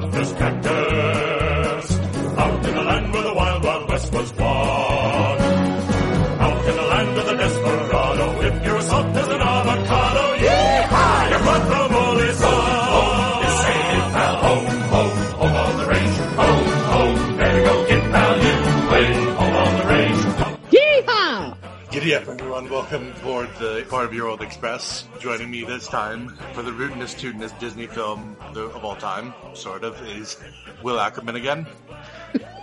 toughest Part of Your Old Express. Joining me this time for the rootinest, tootinest Disney film of all time, sort of, is Will Ackerman again.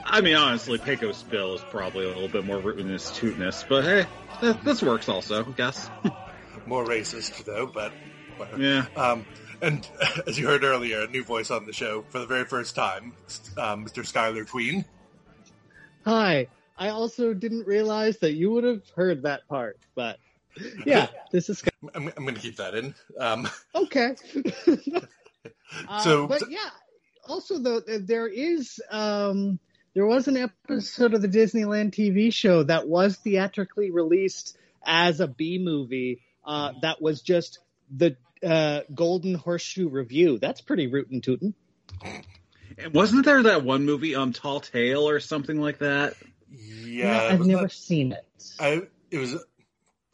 I mean, honestly, Pecos Bill is probably a little bit more rootiness, tootiness, but hey, th- this works also, I guess. More racist, though, but. whatever. yeah. Um, and as you heard earlier, a new voice on the show for the very first time, um, Mr. Skyler Queen. Hi. I also didn't realize that you would have heard that part, but yeah, this is I'm, I'm going to keep that in. Um, okay. Uh, So- but yeah, also though there is um, there was an episode of the Disneyland TV show that was theatrically released as a B movie uh, that was just the uh, Golden Horseshoe Revue. That's pretty rootin' tootin'. And wasn't there that one movie, um, Tall Tale or something like that? yeah, I've never that- seen it. I it was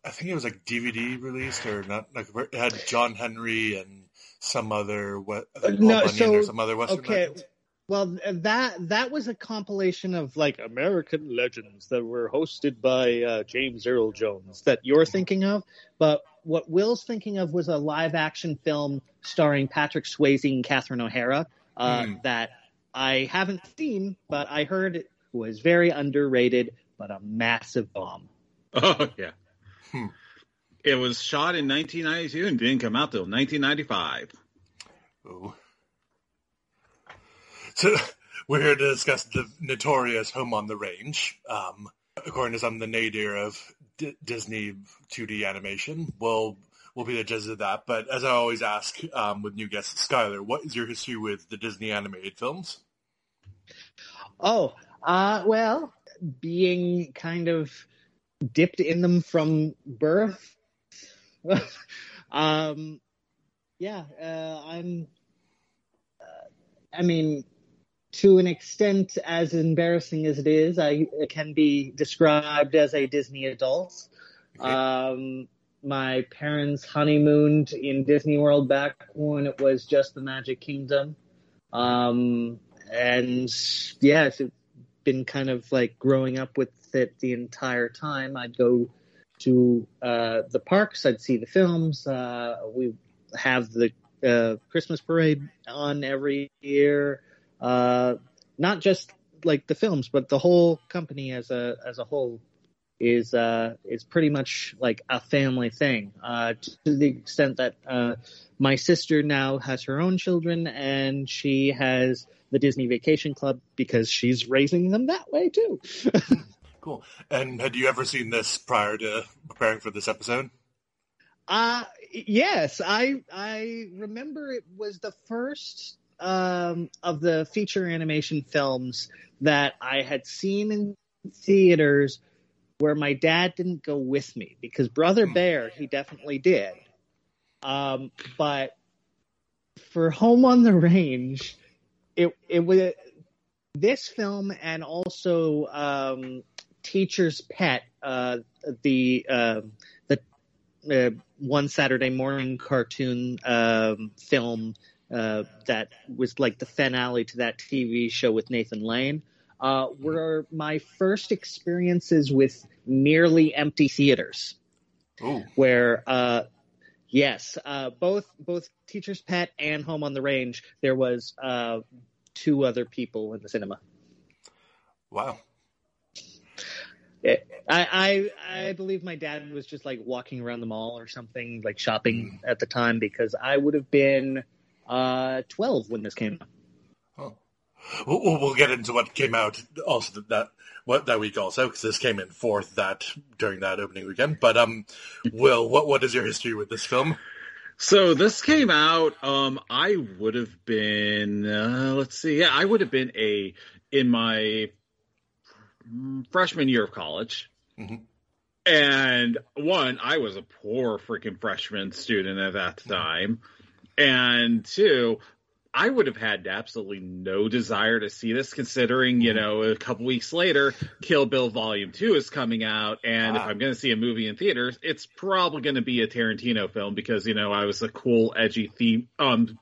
I think it was like DVD released or not like it had John Henry and some other what Uh, like no, so- or some other Western okay. legends. Well, that that was a compilation of like American legends that were hosted by uh, James Earl Jones that you're thinking of. But what Will's thinking of was a live action film starring Patrick Swayze and Catherine O'Hara uh, Hmm. that I haven't seen, but I heard it was very underrated, but a massive bomb. Oh, yeah. Hmm. It was shot in 1992 and didn't come out till 1995. Ooh. So we're here to discuss the notorious Home on the Range. Um, according to some, the nadir of D- Disney 2D animation. We'll we'll be the judges of that. But as I always ask um, with new guests, Skyler, what is your history with the Disney animated films? Oh, uh, well, being kind of dipped in them from birth. um, yeah, uh, I'm. Uh, I mean, to an extent, as embarrassing as it is, I it can be described as a Disney adult. Um, my parents honeymooned in Disney World back when it was just the Magic Kingdom. Um, and yeah, it's been kind of like growing up with it the entire time. I'd go to uh, the parks, I'd see the films. Uh, we have the uh, Christmas parade on every year. Uh, not just like the films, but the whole company as a as a whole is uh, is pretty much like a family thing. Uh, to the extent that uh, my sister now has her own children, and she has the Disney Vacation Club because she's raising them that way too. Cool. And had you ever seen this prior to preparing for this episode? Uh yes, I I remember it was the first um, of the feature animation films that I had seen in theaters where my dad didn't go with me because Brother Bear he definitely did. Um, but for Home on the Range, it it was this film and also um, Teacher's Pet, uh, the uh, the uh, one Saturday morning cartoon um, film uh, that was like the finale to that TV show with Nathan Lane. Uh, were my first experiences with nearly empty theaters Ooh. where uh yes uh both both teacher's pet and home on the range there was uh two other people in the cinema Wow. It- I, I I believe my dad was just like walking around the mall or something like shopping at the time because I would have been uh 12 when this came out. We'll, we'll- get into what came out also that what that week also because this came in fourth that during that opening weekend. But um, Will, what what is your history with this film? So this came out. Um, I would have been. Uh, let's see. Yeah, I would have been a in my freshman year of college. Mhm. And one, I was a poor freaking freshman student at that time. And two, I would have had absolutely no desire to see this, considering you know a couple weeks later, Kill Bill Volume Two is coming out, and if Ah. I'm going to see a movie in theaters, it's probably going to be a Tarantino film because you know I was a cool, edgy theme, um,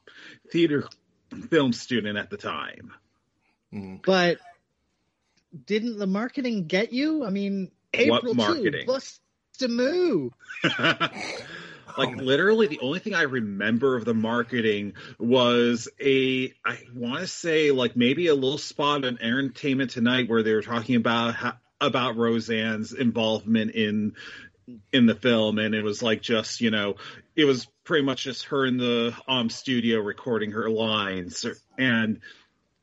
theater film student at the time. Mm. But didn't the marketing get you? I mean, What April marketing? 2, bust a move. like literally the only thing I remember of the marketing was a I want to say like maybe a little spot on Entertainment Tonight where they were talking about how, about Roseanne's involvement in in the film. And it was like just you know it was pretty much just her in the um studio recording her lines. And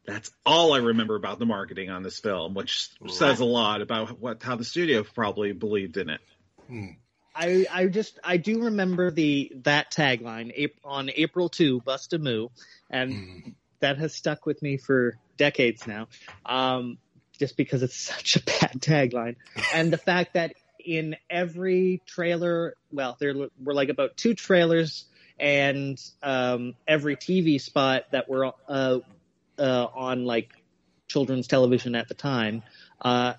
that's all I remember about the marketing on this film which says a lot about what how the studio probably believed in it I, I just I do remember the that tagline on April 2 bust a moo and Mm. that has stuck with me for decades now um, just because it's such a bad tagline and the fact that in every trailer well there were like about two trailers and um, every TV spot that were uh, uh, on like children's television at the time uh,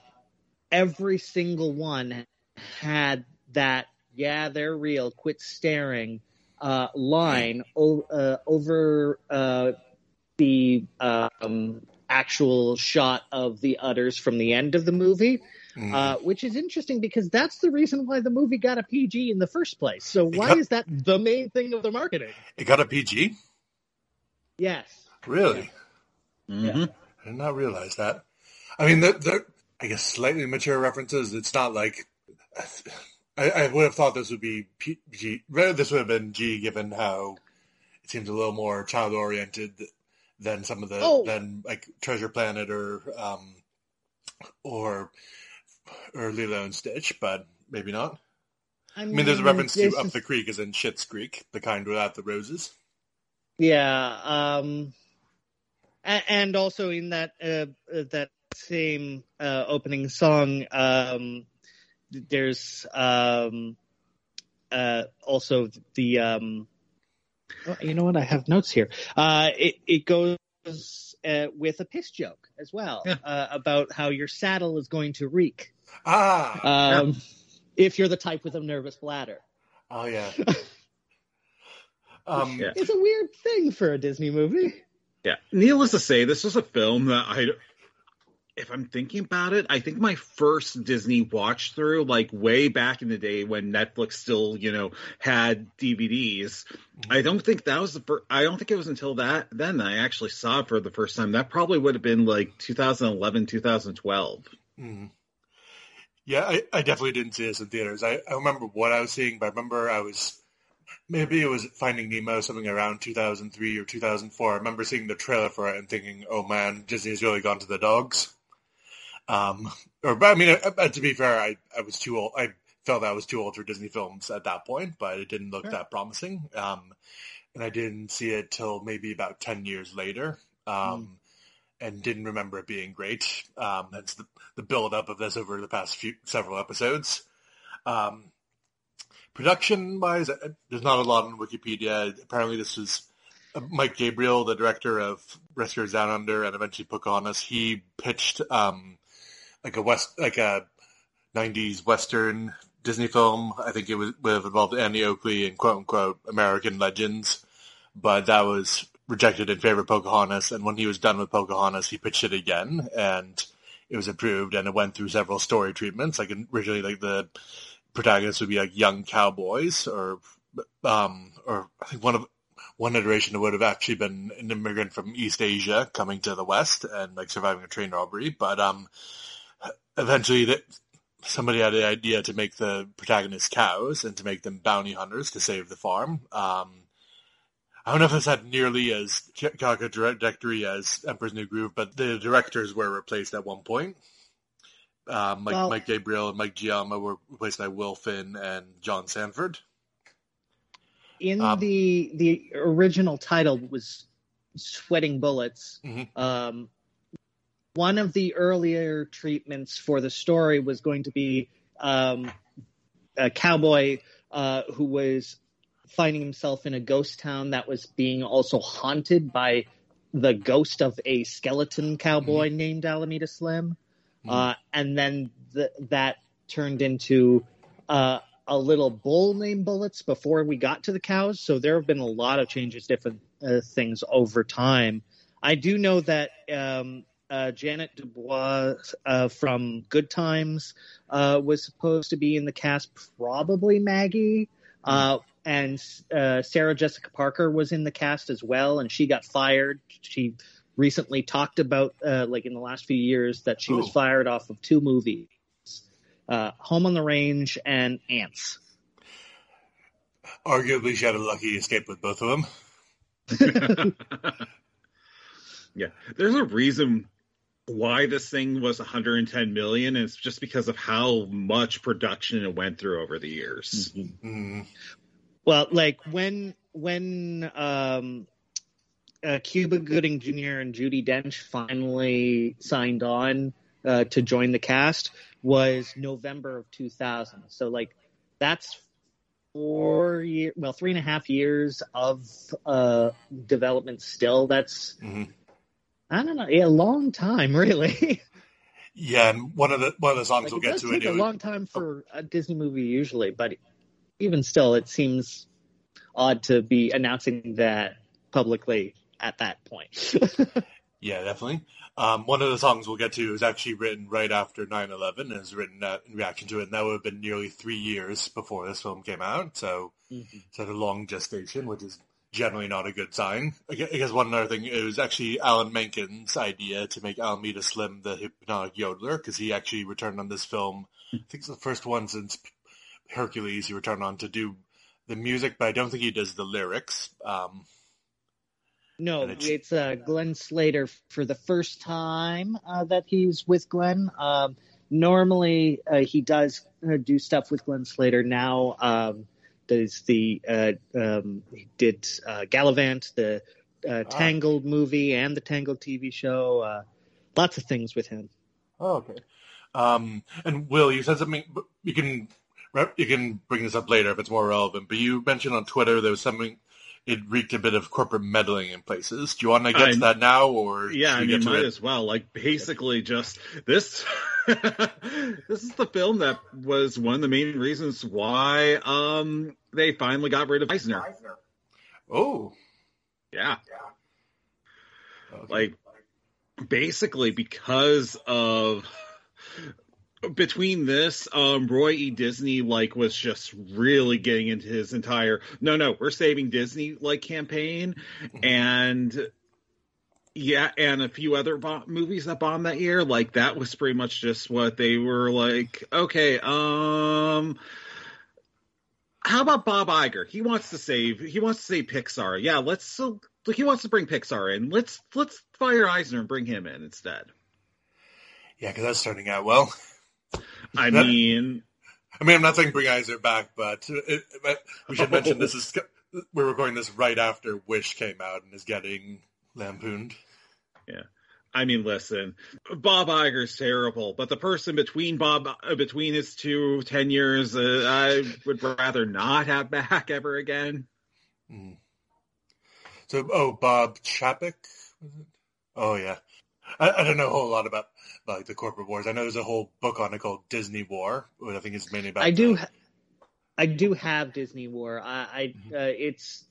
every single one had that yeah they're real quit staring uh, line o- uh, over uh, the um, actual shot of the udders from the end of the movie Mm. uh, which is interesting because that's the reason why the movie got a PG in the first place. So why got- is that the main thing of the marketing? it got a PG? Yes. Really? Mhm. I did not realize that. I mean, the, the I guess slightly mature references. It's not like I, I would have thought this would be PG. Rather, this would have been G, given how it seems a little more child oriented than some of the Oh. than like Treasure Planet or um or or Lilo and Stitch, but maybe not. I I mean, there's a reference to Up the Creek as in Schitt's Creek, the kind without the roses. Yeah, um, and, also in that uh, that same uh, opening song, um, there's um, uh, also the um, oh, you know what I have notes here. Uh, it it goes uh, with a piss joke as well Yeah. uh, about how your saddle is going to reek Ah, um, if you're the type with a nervous bladder. oh yeah. Um, Yeah. It's a weird thing for a Disney movie. Yeah. Needless to say, this was a film that I, if I'm thinking about it, I think my first Disney watch through, like way back in the day when Netflix still, you know, had DVDs. I don't think that was the first, I don't think it was until that then that I actually saw it for the first time. That probably would have been like 2011, 2012. Mm. Yeah, I, I definitely didn't see this in theaters. I, I remember what I was seeing, but I remember I was maybe it was Finding Nemo, something around 2003 or 2004. I remember seeing the trailer for it and thinking, "Oh man, Disney's really gone to the dogs." Um, or but I mean, uh, uh, to be fair, I, I was too old. I felt I was too old for Disney films at that point, but it didn't look Sure. that promising. Um, and I didn't see it till maybe about 10 years later. Um, and didn't remember it being great. Um, that's the, the build up of this over the past few several episodes. Um, production wise, there's not a lot on Wikipedia. Apparently, this was uh, Mike Gabriel, the director of Rescuers Down Under and eventually Pocahontas. He pitched um, like a west, like a '90s western Disney film. I think it was would have involved Annie Oakley and quote unquote American legends, but that was rejected in favor of Pocahontas. And when he was done with Pocahontas, he pitched it again, and it was approved. And it went through several story treatments. Like originally, like the protagonists would be like young cowboys, or um, or I think one of one iteration would have actually been an immigrant from East Asia coming to the West and like surviving a train robbery. But um, eventually, that somebody had the idea to make the protagonists cows and to make them bounty hunters to save the farm. Um, I don't know if this had nearly as trajectory as Emperor's New Groove, but the directors were replaced at one point. Um, Mike, Well- Mike Gabriel and Mike Giaimo were replaced by Will Finn and John Sanford. in Um, the the original title was sweating bullets Mhm. um one of the earlier treatments for the story was going to be um a cowboy uh who was finding himself in a ghost town that was being also haunted by the ghost of a skeleton cowboy named Alameda Slim, Mhm. uh, and then th- that turned into uh, a little bull named Bullets before we got to the cows. So there have been a lot of changes, different uh, things over time. I do know that um, uh, Ja'net DuBois uh, from Good Times uh, was supposed to be in the cast, probably Maggie. Uh, and uh, Sarah Jessica Parker was in the cast as well, and she got fired. She recently talked about, uh, like in the last few years, that she was Oh. fired off of two movies uh, Home on the Range and Ants. Arguably, she had a lucky escape with both of them. yeah, there's a reason why this thing was 110 million. is just because of how much production it went through over the years. Mm. Well, like when when um, uh, Cuba Gooding Jr. and Judi Dench finally signed on uh, to join the cast was November of 2000. So like that's four year, well, three and a half years of uh, development. Still, that's Mhm. I don't know, yeah, a long time, really. Yeah, and one of the one of the songs Like, we'll get to take it. a long time for a Disney movie usually, but even still, it seems odd to be announcing that publicly at that point. Yeah, definitely. Um, one of the songs we'll get to is actually written right after 9-11 and is written uh, in reaction to it. And that would have been nearly three years before this film came out. So it's had a long gestation, which is generally not a good sign. I guess one other thing, it was actually Alan Menken's idea to make Alameda Slim the hypnotic yodeler because he actually returned on this film. I think it's the first one since Hercules he returned on to do the music, but I don't think he does the lyrics. Um, no, it's- it's uh, Glenn Slater for the first time uh, that he's with Glenn. Um, normally, uh, he does uh, do stuff with Glenn Slater. Now, um, does the uh, um, he did uh, Galavant, the uh, Tangled movie, and the Tangled TV show. Uh, lots of things with him. Oh, okay. Um, and Will, you said something. You can you can bring this up later if it's more relevant. But you mentioned on Twitter there was something. It reeked a bit of corporate meddling in places. Do you want to get to I'm- that now, or Yeah, I mean, might it? as well. Like, basically, just this. this is the film that was one of the main reasons why um they finally got rid of Eisner. Oh, Yeah, okay. like basically because of between this um roy e disney like was just really getting into his entire no no we're saving disney like campaign and yeah and a few other bo- movies that bombed that year like that was pretty much just what they were like okay um how about Bob Iger? He wants to save. He wants to save Pixar. Yeah, let's. So, he wants to bring Pixar in. Let's let's fire Eisner and bring him in instead. yeah, because that's starting out well. I That- mean, I mean, I'm not saying bring Eisner back, but, it, but we should mention this is we're recording this right after Wish came out and is getting lampooned. Yeah. I mean, listen, Bob Iger's terrible, but the person between Bob uh, between his two tenures, uh, I would rather not have back ever again. Mm. So, oh, Bob Chapek? Was it? Oh, yeah. I, I don't know a whole lot about like the corporate wars. I know there's a whole book on it called Disney War, which I think is mainly about. I do, the- I do have Disney War. I, I uh, it's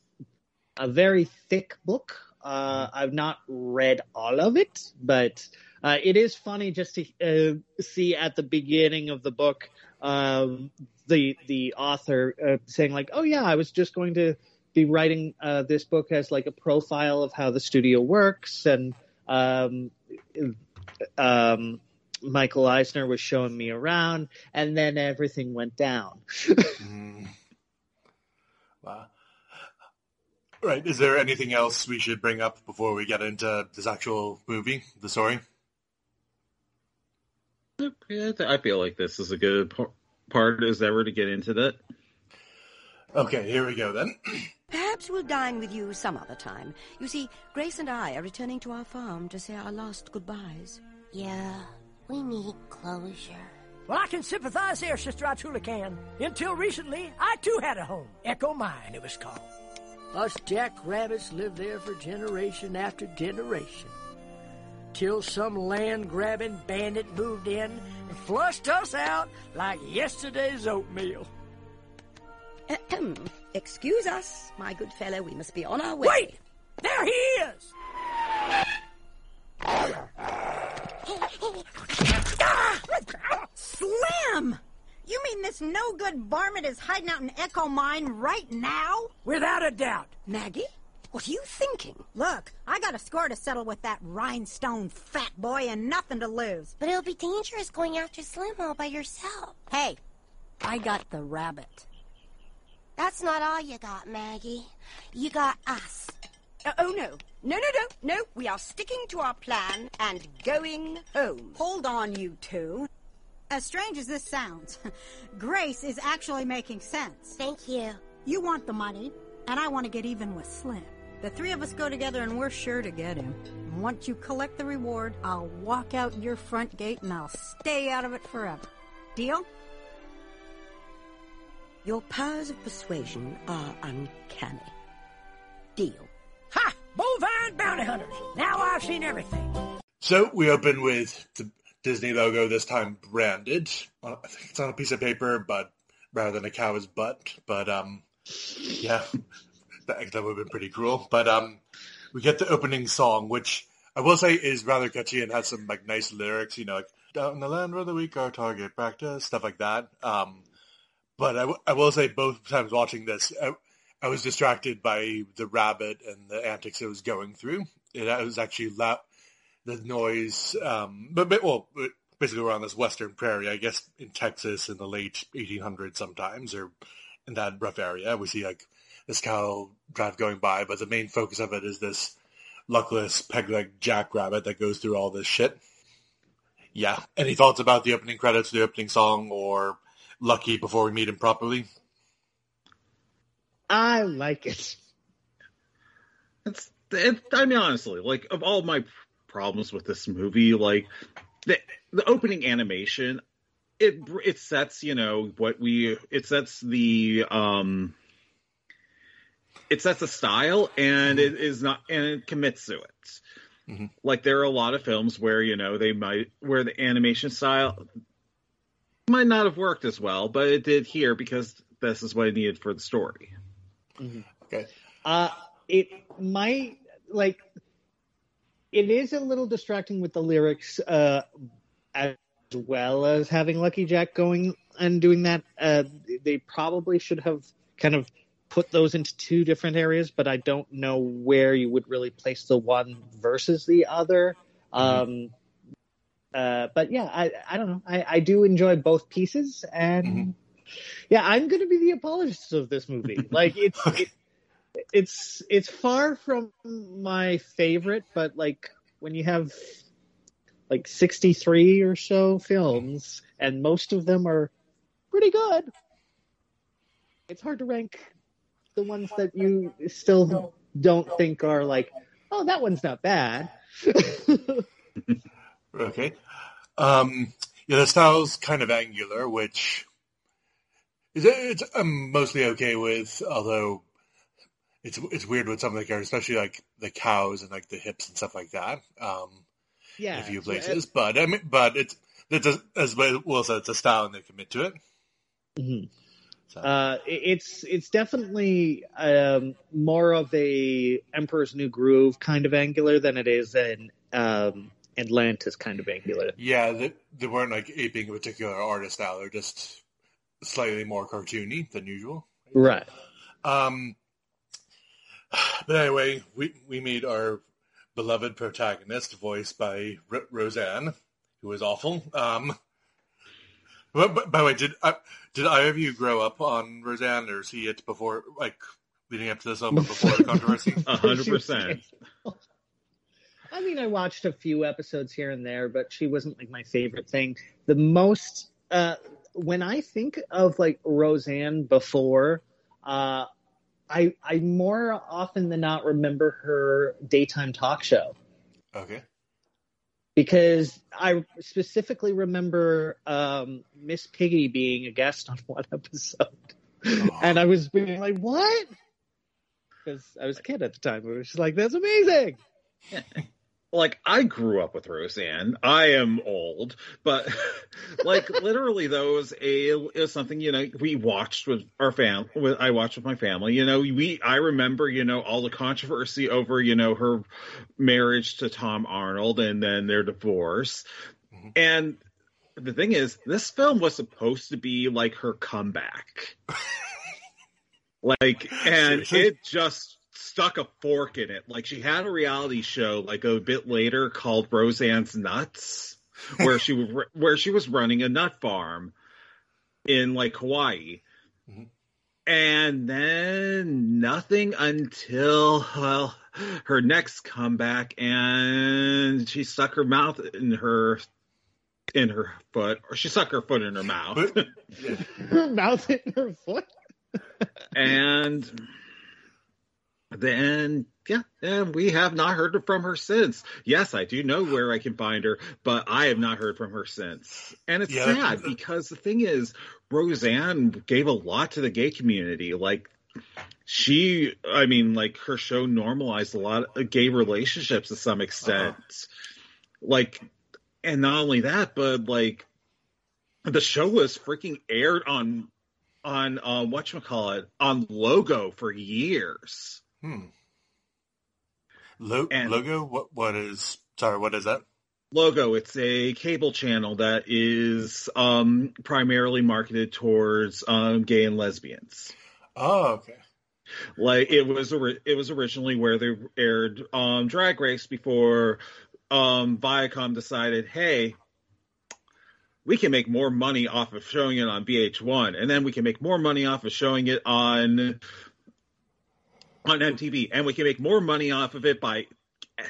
a very thick book. Uh, I've not read all of it, but uh, it is funny just to uh, see at the beginning of the book um, the the author uh, saying like, "Oh yeah, I was just going to be writing uh, this book as like a profile of how the studio works," and um, um, Michael Eisner was showing me around, and then everything went down. Mm. Wow. Right. Is there anything else we should bring up before we get into this actual movie, the story? I feel like this is a good part as ever to get into that. Okay, here we go then. Perhaps we'll dine with you some other time. You see, Grace and I are returning to our farm to say our last goodbyes. Yeah, we need closure. Well, I can sympathize there, sister. I truly can. Until recently, I too had a home. Echo Mine, it was called. Us jackrabbits lived there for generation after generation. Till some land grabbing bandit moved in and flushed us out like yesterday's oatmeal. Ahem. Excuse us, my good fellow. We must be on our way. Wait! There he is! Slim! You mean this no good varmint is hiding out in Echo Mine right now? Without a doubt. Maggie, what are you thinking? Look, I got a score to settle with that rhinestone fat boy and nothing to lose. But it'll be dangerous going after Slim all by yourself. Hey, I got the rabbit. That's not all you got, Maggie. You got us. Uh, oh, no. No, no, no, no. We are sticking to our plan and going home. Hold on, you two. As strange as this sounds, Grace is actually making sense. Thank you. You want the money, and I want to get even with Slim. The three of us go together, and we're sure to get him. And once you collect the reward, I'll walk out your front gate, and I'll stay out of it forever. Deal? Your powers of persuasion are uncanny. Deal. Ha! Bovine bounty hunters. Now I've seen everything. So we open with the Disney logo, this time branded. I think it's on a piece of paper, but rather than a cow's butt. But um, yeah, that, that would have been pretty cruel. But um, we get the opening song, which I will say is rather catchy and has some like nice lyrics. You know, like "Down in the land where the weak are target practice," stuff like that. Um, but I, w- I will say both times watching this, I, I was distracted by the rabbit and the antics it was going through. It, was actually the noise. Um, but, but well, basically we're on this western prairie, I guess in Texas in the late 1800s sometimes, or in that rough area. We see like this cow drive going by, but the main focus of it is this luckless peg-leg jackrabbit that goes through all this shit. Yeah. Any thoughts about the opening credits, the opening song, or Lucky before we meet him properly? I like it. It's, it, I mean, honestly, like of all my problems with this movie, like the the opening animation, it it sets you know what we it sets the um it sets a style and it is not and it commits to it. Mhm. Like there are a lot of films where you know they might where the animation style might not have worked as well, but it did here because this is what I needed for the story. Okay. Uh, it might like it is a little distracting with the lyrics uh, as well as having Lucky Jack going and doing that. Uh, they probably should have kind of put those into two different areas, but I don't know where you would really place the one versus the other. Um, uh, but yeah, I, I don't know. I, I do enjoy both pieces, and Mhm. yeah, I'm going to be the apologist of this movie. Like it's it, it's it's far from my favorite, but like when you have like 63 or so films, and most of them are pretty good, it's hard to rank the ones that you still don't think are like, oh, that one's not bad. Okay. Um, yeah, the style's kind of angular, which is it's I'm mostly okay with, although it's it's weird with some of the characters, especially like the cows and like the hips and stuff like that. Um, yeah, in a few places, but I mean, but it's it's a, as Will said, it's a style and they commit to it. Mhm. So, Uh, it's it's definitely um, more of a Emperor's New Groove kind of angular than it is an um, Atlantis kind of angular. yeah, they, they weren't like aping a particular artist style; they're just slightly more cartoony than usual. Right. Um, but anyway, we we meet our beloved protagonist, voiced by R- Roseanne, who is awful. Um, but, but- by the way, did I, did either of you grow up on Roseanne or see it before, like leading up to this moment before the controversy? A hundred percent. I mean, I watched a few episodes here and there, but she wasn't like my favorite thing. The most uh, when I think of like Roseanne before, uh, I I more often than not remember her daytime talk show. Okay. because I specifically remember um, Miss Piggy being a guest on one episode, and I was being like, "What?" because I was a kid at the time. It was just like, that's amazing. like I grew up with Roseanne. I am old, but like literally those a it something you know we watched with our fam with I watched with my family. You know, we I remember, you know, all the controversy over, you know, her marriage to Tom Arnold and then their divorce. Mm-hmm. And the thing is, this film was supposed to be like her comeback. like and it just stuck a fork in it. Like she had a reality show like a bit later called Roseanne's Nuts, where she was where she was running a nut farm in like Hawaii. Mm-hmm. And then nothing until well, her next comeback, and she stuck her mouth in her in her foot, or she stuck her foot in her mouth. her mouth in her foot. and then yeah, and we have not heard from her since. Yes, I do know where I can find her, but I have not heard from her since. And it's yeah. sad because the thing is, Roseanne gave a lot to the gay community. Like she, I mean, like her show normalized a lot of gay relationships to some extent. Uh-huh. Like, and not only that, but like the show was freaking aired on on uh, what you call it on Logo for years. Hmm. Lo- and logo? What? What is? Sorry, what is that? Logo. It's a cable channel that is um, primarily marketed towards um, gay and lesbians. Oh, okay. Like it was, it was originally where they aired um, Drag Race before um, Viacom decided, hey, we can make more money off of showing it on VH1, and then we can make more money off of showing it on on MTV, and we can make more money off of it by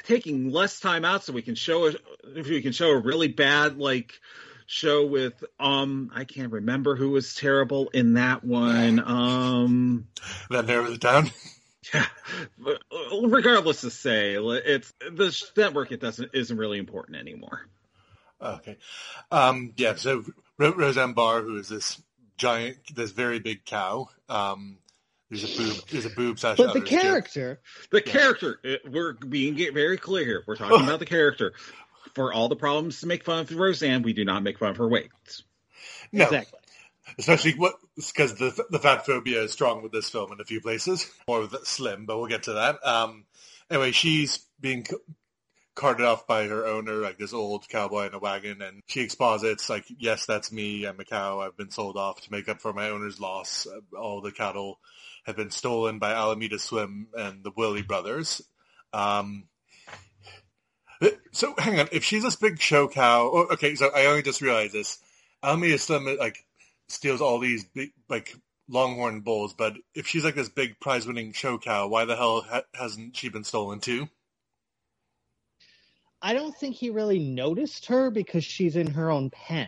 taking less time out, so we can show a, if we can show a really bad like show with um I can't remember who was terrible in that one. Um that narrows it down. Yeah, regardless to say, it's the network. It doesn't isn't really important anymore. Okay, um, yeah. So Roseanne Barr, who is this giant, this very big cow, um, there's a boob. There's a boob slash. But the character, the yeah. character. It, we're being very clear here. We're talking about the character. For all the problems to make fun of Roseanne, we do not make fun of her weight. No. Exactly. Especially what because the the fat phobia is strong with this film in a few places, more with Slim, but we'll get to that. Um, anyway, she's being carted off by her owner, like this old cowboy in a wagon, and she exposits like, "Yes, that's me. I'm a cow. I've been sold off to make up for my owner's loss. All the cattle have been stolen by Alameda Slim and the Willie brothers. Um, so hang on, if she's this big show cow, oh, okay, so I only just realized this. Alameda Slim like steals all these big like longhorn bulls, but if she's like this big prize-winning show cow, why the hell ha- hasn't she been stolen too? I don't think he really noticed her because she's in her own pen.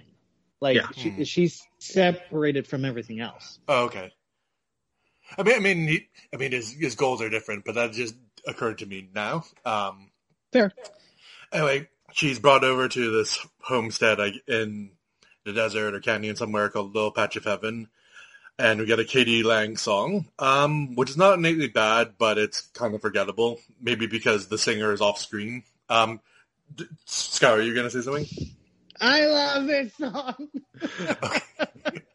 Like yeah. she, she's separated from everything else. Oh, okay. I mean, I mean, he, I mean, his his goals are different, but that just occurred to me now. Um, Fair. Anyway, she's brought over to this homestead in the desert or canyon somewhere called Little Patch of Heaven, and we get a k.d. lang song, um, which is not innately bad, but it's kind of forgettable. Maybe because the singer is off screen. Um, Sky, are you going to say something? I love this song.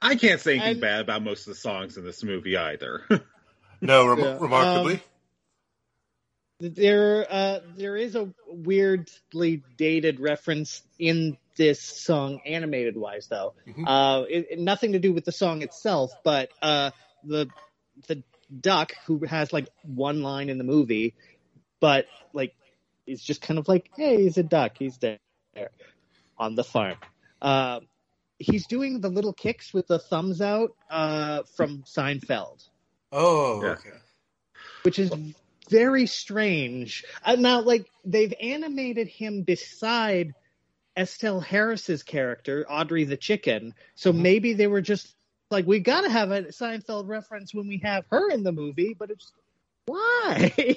I can't say anything and, bad about most of the songs in this movie either. no, rem- yeah. remarkably. Um, there, uh, there is a weirdly dated reference in this song, animated wise, though. Mm-hmm. Uh, it, it, nothing to do with the song itself, but uh, the the duck who has like one line in the movie, but like is just kind of like, hey, he's a duck, he's there on the farm. He's doing the little kicks with the thumbs out uh, from Seinfeld. Oh, yeah. okay. Which is very strange. Uh, now, like they've animated him beside Estelle Harris's character, Audrey the chicken. So mm-hmm. maybe they were just like, we got to have a Seinfeld reference when we have her in the movie, but it's why?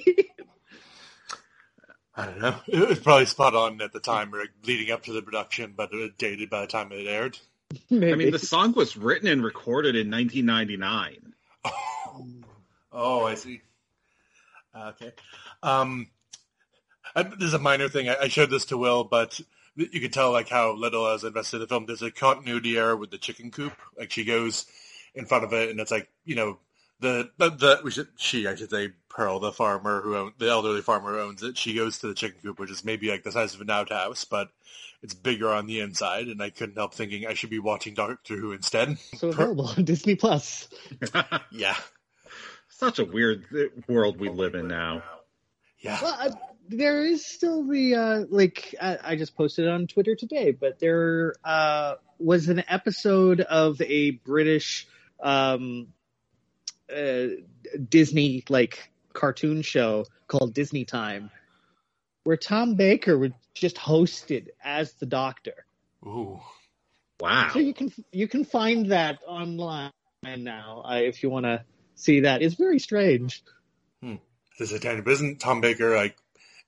I don't know. It was probably spot on at the time, or leading up to the production, but it dated by the time it aired. Maybe. I mean, the song was written and recorded in 1999. Oh, oh I see. Okay. Um, I, this is a minor thing. I, I showed this to Will, but you can tell like how little I was invested in the film. There's a continuity error with the chicken coop. Like she goes in front of it, and it's like you know the the, the we should, she I should say Pearl, the farmer who own, the elderly farmer who owns it. She goes to the chicken coop, which is maybe like the size of an outhouse, but it's bigger on the inside. And I couldn't help thinking I should be watching Doctor Who instead. So available on Disney Plus. Yeah, Such a weird world we live in now. yeah. Well, I, there is still the uh, like I, I just posted it on Twitter today, but there uh, was an episode of a British um, uh, Disney like cartoon show called Disney Time, where Tom Baker would just hosted as the Doctor. Ooh. Wow. So you can you can find that online now uh, if you want to see that. It's very strange. This is tiny, but isn't Tom Baker like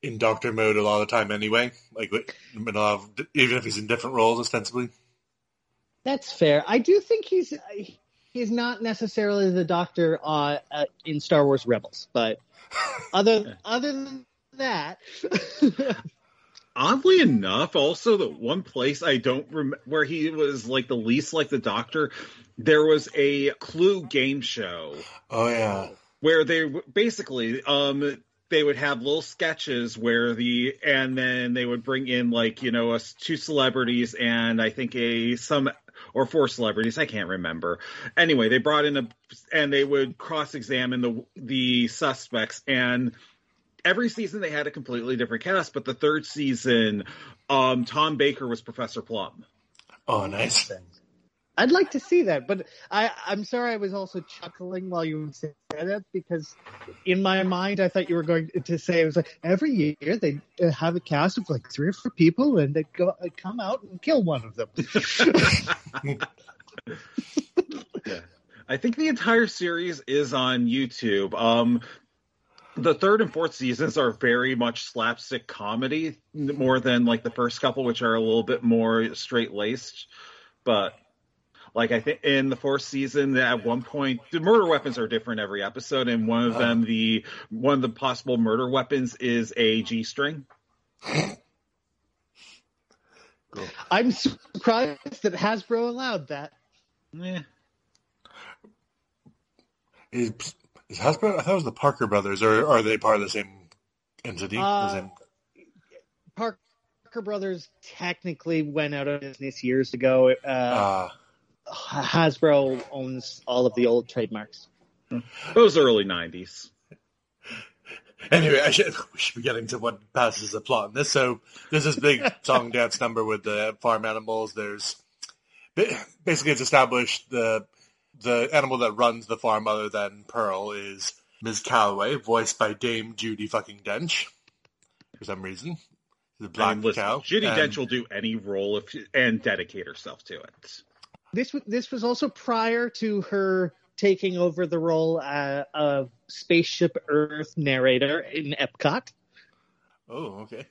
in Doctor mode a lot of the time anyway? Like in a lot of, even if he's in different roles ostensibly. That's fair. I do think he's he's not necessarily the Doctor uh, uh, in Star Wars Rebels, but other other than that, Oddly enough, also the one place I don't remember where he was like the least like the Doctor, there was a Clue game show Oh yeah. where they basically um they would have little sketches where the and then they would bring in like you know us two celebrities and I think a some or four celebrities I can't remember. Anyway, they brought in a and they would cross examine the the suspects and every season they had a completely different cast, but the third season um Tom Baker was Professor Plum. Oh nice. I'd like to see that. But I I'm sorry I was also chuckling while you said that because in my mind I thought you were going to say it was like every year they have a cast of like three or four people and they go uh, come out and kill one of them. I think the entire series is on YouTube. Um, the third and fourth seasons are very much slapstick comedy, more than like the first couple, which are a little bit more straight laced. But like I think in the fourth season, at one point, the murder weapons are different every episode, and one of them, the one of the possible murder weapons is a G string. I'm surprised that Hasbro allowed that. Eh. Is, is Hasbro? I thought it was the Parker brothers, or are they part of the same entity? Uh, the same... Parker Brothers technically went out of business years ago. Uh, Uh, Hasbro owns all of the old trademarks. Those early '90s. Anyway, I should, we should be getting to what passes the plot in this. So there's this big song dance number with the farm animals. There's basically it's established the the animal that runs the farm other than Pearl is Ms. Calloway, voiced by Dame Judi fucking Dench for some reason. The black And listen, cow. Judi And- Dench will do any role if and dedicate herself to it. This was this was also prior to her taking over the role uh, of Spaceship Earth narrator in Epcot. Oh, okay.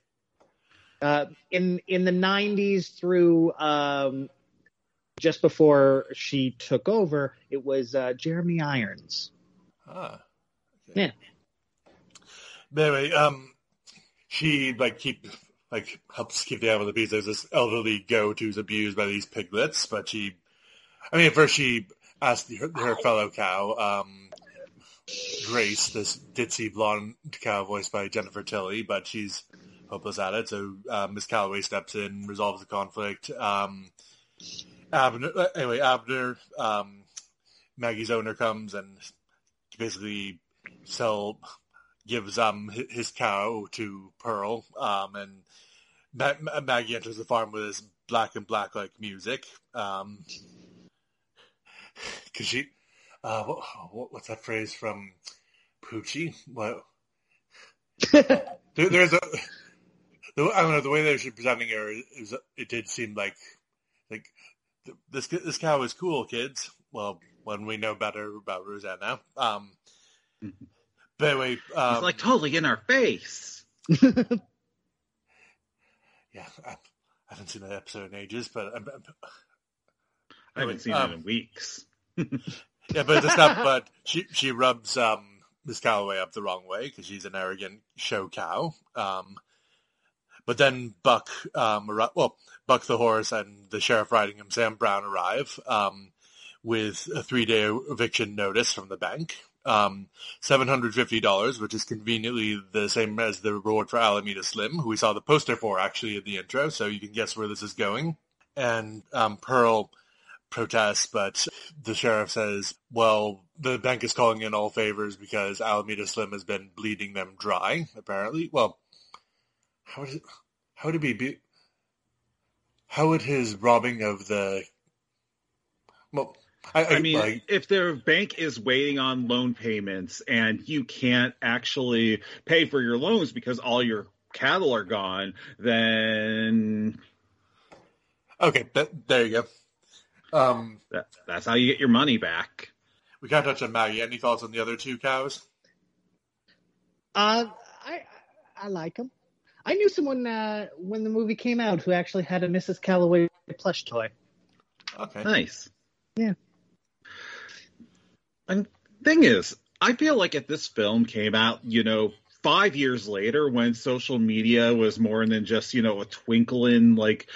Uh, in in the '90s through um, just before she took over, it was uh, Jeremy Irons. Ah. Yeah. But anyway, um, she like keep like helps keep the animal at peace. There's this elderly goat who's abused by these piglets, but she, I mean, at first she asked her, her fellow cow, um, Grace, this ditzy blonde cow voiced by Jennifer Tilly, but she's hopeless at it. So uh, Miss Calloway steps in, resolves the conflict. Um, Abner, uh, anyway, Abner, um, Maggie's owner comes and basically sell gives um his cow to Pearl, um, and Ma- Ma- Maggie enters the farm with his black and black like music, um, because she, uh, what, what, what's that phrase from Poochie? What? there, there's a, the, I don't know the way they were presenting her is it did seem like like this this cow is cool, kids. Well, when we know better about Roseanne now, um. But anyway, um, It's like totally in our face. yeah, I, I haven't seen that episode in ages, but I'm, I'm- I haven't seen um, it in weeks. yeah, but it's not. But she she rubs um Miss Calloway up the wrong way because she's an arrogant show cow. Um, but then Buck, um, well, Buck the horse and the sheriff riding him, Sam Brown, arrive um, with a three-day eviction notice from the bank. Um, $750, which is conveniently the same as the reward for Alameda Slim, who we saw the poster for actually in the intro, so you can guess where this is going. And um, Pearl protests, but the sheriff says, well, the bank is calling in all favors because Alameda Slim has been bleeding them dry, apparently. Well, how did, how would it be, be how would his robbing of the, well, I, I mean, like, if their bank is waiting on loan payments and you can't actually pay for your loans because all your cattle are gone, then okay, that, there you go. Um, that, that's how you get your money back. we can't touch on Maggie. Any thoughts on the other two cows? Uh, I I like them. I knew someone uh, when the movie came out who actually had a Mrs. Calloway plush toy. Okay. Nice. Yeah. And thing is, I feel like if this film came out, you know, five years later when social media was more than just, you know, a twinkle in like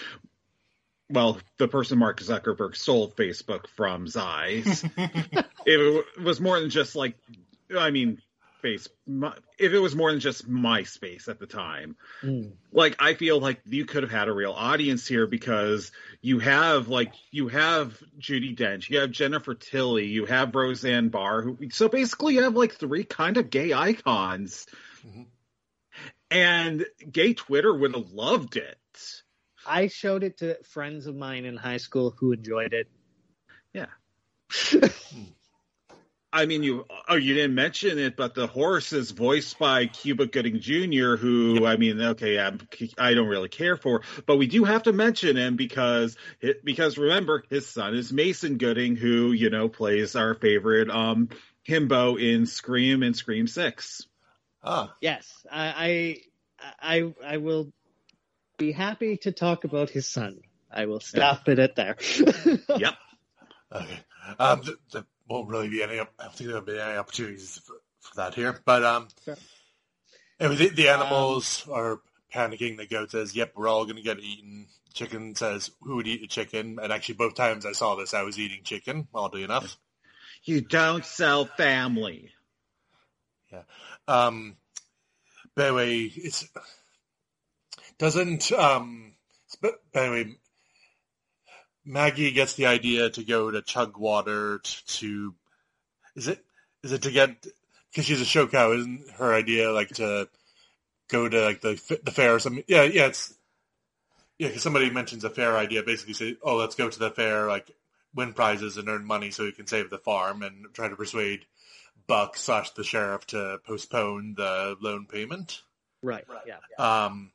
well, the person Mark Zuckerberg stole Facebook from Zeiss. it was more than just like I mean face if it was more than just MySpace at the time. Mm. Like I feel like you could have had a real audience here because you have like you have Judi Dench, you have Jennifer Tilly, you have Roseanne Barr, who so basically you have like three kind of gay icons. Mhm. And gay Twitter would have loved it. I showed it to friends of mine in high school who enjoyed it. Yeah. I mean, you oh, you didn't mention it, but the horse is voiced by Cuba Gooding Jr., who I mean, okay, I'm, I don't really care for, but we do have to mention him because because remember, his son is Mason Gooding, who you know plays our favorite um himbo in Scream and Scream Six. Ah, Yes, I I I, I will be happy to talk about his son. I will stop it at there. Yep. okay. Um, th- there won't really be any. I don't think there'll be any opportunities for, for that here. But um, Sure. anyway, the, the animals are panicking. The goat says, "Yep, we're all going to get eaten." Chicken says, "Who would eat a chicken?" And actually, both times I saw this, I was eating chicken. Oddly enough. You don't sell family. Yeah. Um, but anyway, it's doesn't um. But anyway, Maggie gets the idea to go to Chugwater t- to. Is it is it to get because she's a show cow? Isn't her idea like to go to like the the fair or something? Yeah, yeah, it's yeah. Because somebody mentions a fair idea, basically say, "Oh, let's go to the fair, like win prizes and earn money so we can save the farm," and try to persuade Buck slash the sheriff to postpone the loan payment. right. Yeah. Um,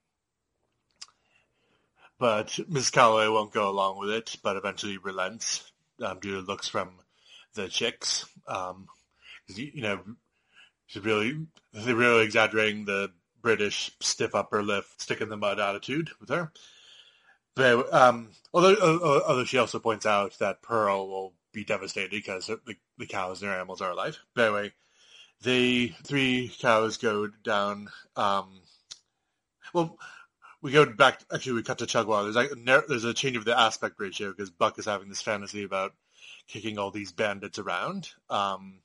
but Ms. Calloway won't go along with it, but eventually relents um, due to looks from the chicks. Um, you, know, she's really, they're really exaggerating the British stiff upper lip, stick in the mud attitude with her. But um, although, although although she also points out that Pearl will be devastated because the, the cows and their animals are alive. But anyway, the three cows go down. Um, well, we go back. Actually, we cut to Chugwater. There's like, there's a change of the aspect ratio because Buck is having this fantasy about kicking all these bandits around. Um,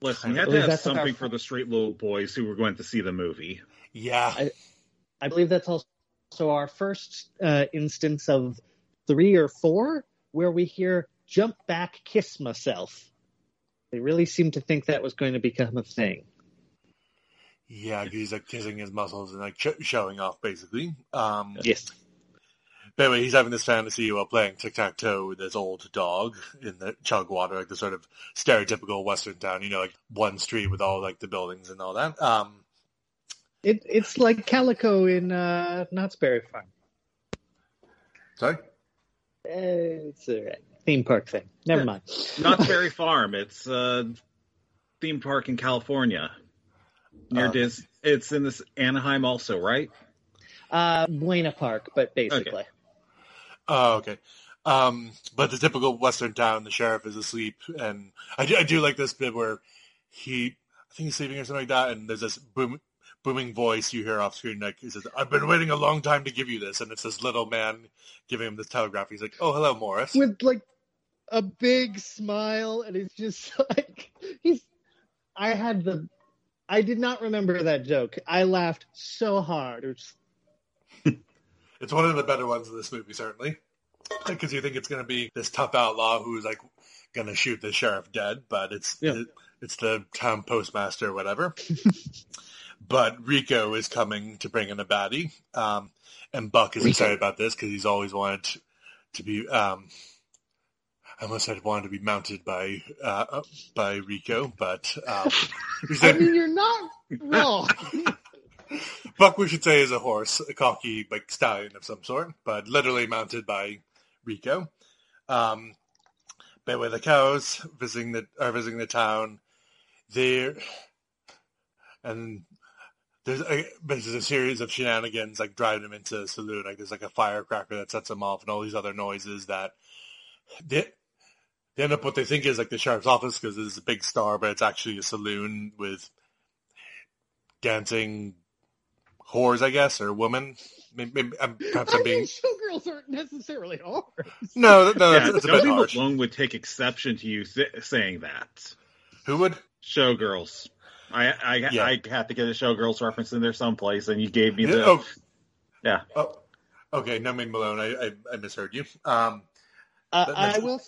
Listen, we I had to believe have something our- for the straight little boys who were going to see the movie. yeah, I- I believe that's also our first uh, instance of three or four where we hear "jump back, kiss myself." They really seem to think that was going to become a thing. Yeah, 'cause he's like kissing his muscles and like sh- showing off basically. Um, Yes. But anyway, he's having this fantasy while playing tic tac toe with his old dog in the Chugwater, like the sort of stereotypical Western town, you know, like one street with all like the buildings and all that. Um, It, it's like Calico in uh, Knott's Berry Farm. sorry. Uh, it's a theme park thing. Never Yeah. mind. Knott's Berry Farm. It's a theme park in California. Near Um, Dis. It's in this Anaheim also, right? Uh, Buena Park, but basically. Oh, okay. Um, but the typical Western town, the sheriff is asleep, and I do, I do like this bit where he, I think he's sleeping or something like that, and there's this boom, booming voice you hear off screen, like he says, "I've been waiting a long time to give you this," and it's this little man giving him this telegraph. He's like, "Oh, hello, Morris." with like a big smile, and it's just like he's. I had the. I did not remember that joke. I laughed so hard. It was- It's one of the better ones in this movie, certainly, because you think it's going to be this tough outlaw who's like going to shoot the sheriff dead, but it's Yeah. it's the town postmaster or whatever. but Rico is coming to bring in a baddie, um, and Buck is excited about this because he's always wanted to, to be. Um, I almost wanted to be mounted by uh, by Rico, but um, I mean, you're not wrong. Buck, we should say, is a horse, a cocky like stallion of some sort, but literally mounted by Rico. Um, but with the cows visiting the are visiting the town, there and there's a, there's a series of shenanigans like driving him into the saloon. Like there's like a firecracker that sets him off, and all these other noises that they end up what they think is like the sheriff's office because it's a big star, but it's actually a saloon with dancing whores, I guess, or women. Maybe, maybe, I'm, perhaps I I'm being showgirls aren't necessarily hard. no, no, Yeah, that's, that's a bit harsh. Malone would take exception to you th- saying that. Who would? Showgirls. I I, Yeah. I had to get a Showgirls reference in there someplace, and you gave me the oh, yeah. oh, okay, no, Ming Malone, I, I, I misheard you. Um, Uh, I will.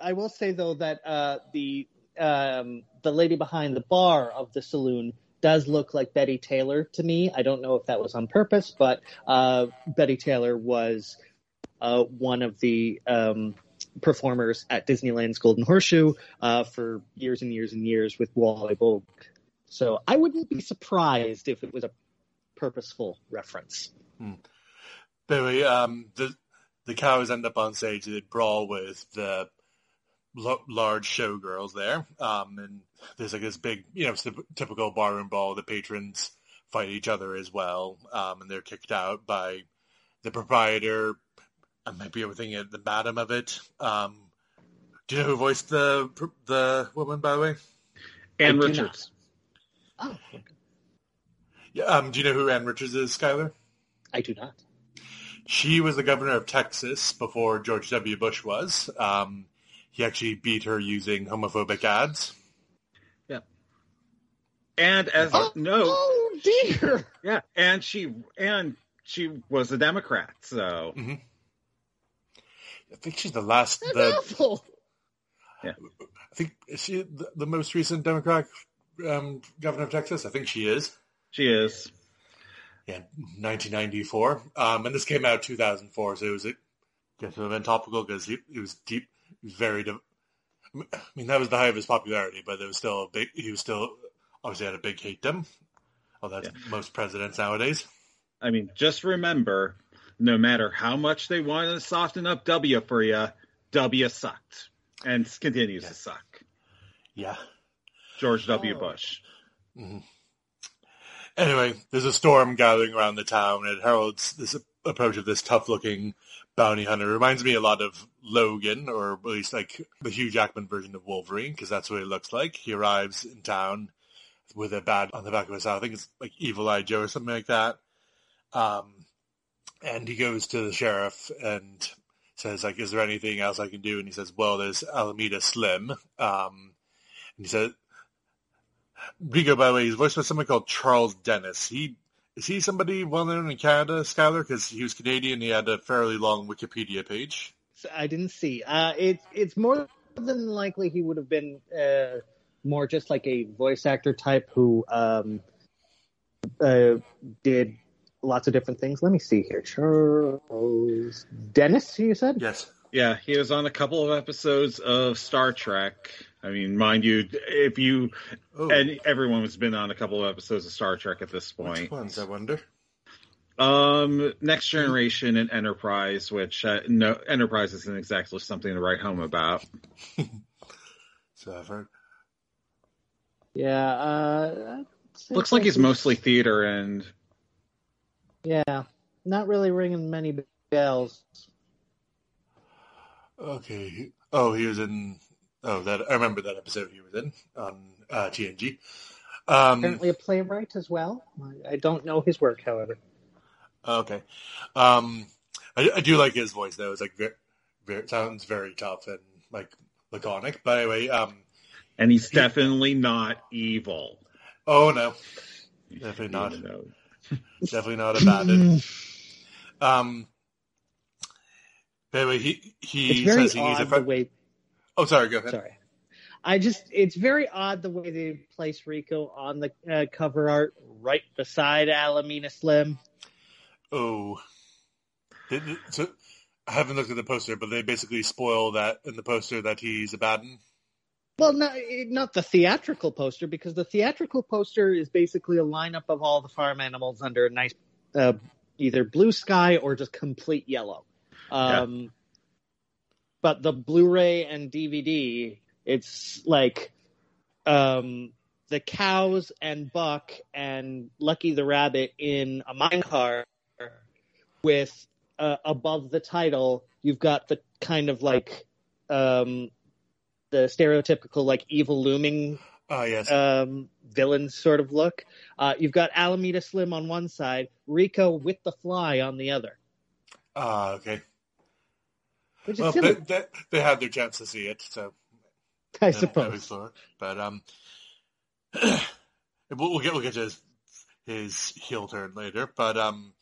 I will say though that uh, the um, the lady behind the bar of the saloon does look like Betty Taylor to me. I don't know if that was on purpose, but uh, Betty Taylor was uh, one of the um, performers at Disneyland's Golden Horseshoe uh, for years and years and years with Wally Boag. So I wouldn't be surprised if it was a purposeful reference. But anyway, um, the the cows end up on stage. They brawl with the lo- large showgirls there, um, and there's like this big, you know, typ- typical barroom brawl. The patrons fight each other as well, um, and they're kicked out by the proprietor. I might be overthinking it. The madam of it. Um, do you know who voiced the the woman, by the way? Ann I Richards. Oh, Yeah. Um, do you know who Ann Richards is, Skyler? I do not. She was the governor of Texas before George W. Bush was. Um, he actually beat her using homophobic ads. Yeah. And as Oh, no, oh dear. yeah, and she and she was a Democrat, so I think she's the last. That's The, awful. I think is she the, the most recent Democratic um, governor of Texas? I think she is. she is. Yeah, 1994. Um, and this came out 2004, so it was a guess it would have been topical because he, he was deep, very. div- I mean, that was the height of his popularity, but it was still a big. He was still obviously had a big hate hatedom. Oh, that's most presidents nowadays. I mean, just remember, no matter how much they want to soften up W for you, W sucked and continues to suck. Yeah. George W. Oh. Bush. Anyway, there's a storm gathering around the town, and it heralds this approach of this tough-looking bounty hunter. It reminds me a lot of Logan, or at least like the Hugh Jackman version of Wolverine, because that's what he looks like. He arrives in town with a bat on the back of his head. I think it's like Evil Eye Joe or something like that. Um, and he goes to the sheriff and says, like, is there anything else I can do? And he says, well, there's Alameda Slim. Um, and he said, Rico, by the way, he's voiced by someone called Charles Dennis. He is he somebody well known in Canada, Skyler? Because he was Canadian. He had a fairly long Wikipedia page. I didn't see. Uh, it's it's more than likely he would have been uh, more just like a voice actor type who um, uh, did lots of different things. Let me see here. Charles Dennis, you said? Yes. Yeah, he was on a couple of episodes of Star Trek. I mean, mind you, if you Oh, and everyone has been on a couple of episodes of Star Trek at this point. which point. ones? I wonder. Um, Next Generation and Enterprise, which uh, no Enterprise isn't exactly something to write home about. So I've heard. Yeah. Uh, Looks like he's mostly theater and Yeah, not really ringing many bells. Okay. Oh, he was in. Oh, that I remember that episode he was in on uh, TNG. Um, Apparently a playwright as well. I- I don't know his work, however. okay. Um, I, I do like his voice though. It's like very, very sounds very tough and like laconic. But anyway, um, And he's definitely not evil. oh no, definitely not. Even Definitely not a bandit. Um, but anyway, he he It's very says he needs a odd the way. Oh, sorry. Go ahead. Sorry. I just, it's very odd the way they place Rico on the uh, cover art right beside Alameda Slim. Oh, They- they- so I haven't looked at the poster, but they basically spoil that in the poster that he's a Baden. Well, not, not the theatrical poster, because the theatrical poster is basically a lineup of all the farm animals under a nice, uh, either blue sky or just complete yellow. Um, But the Blu-ray and DVD, it's like um, the cows and Buck and Lucky the Rabbit in a minecart with uh, above the title, you've got the kind of like um, the stereotypical like evil looming Oh yes. um, villain sort of look. Uh, you've got Alameda Slim on one side, Rico with the fly on the other, Ah, okay. Which is Well, silly, they, they, they had their chance to see it, so I yeah, that was suppose. fair. But um, we'll, we'll get we'll get to his, his heel turn later. But um,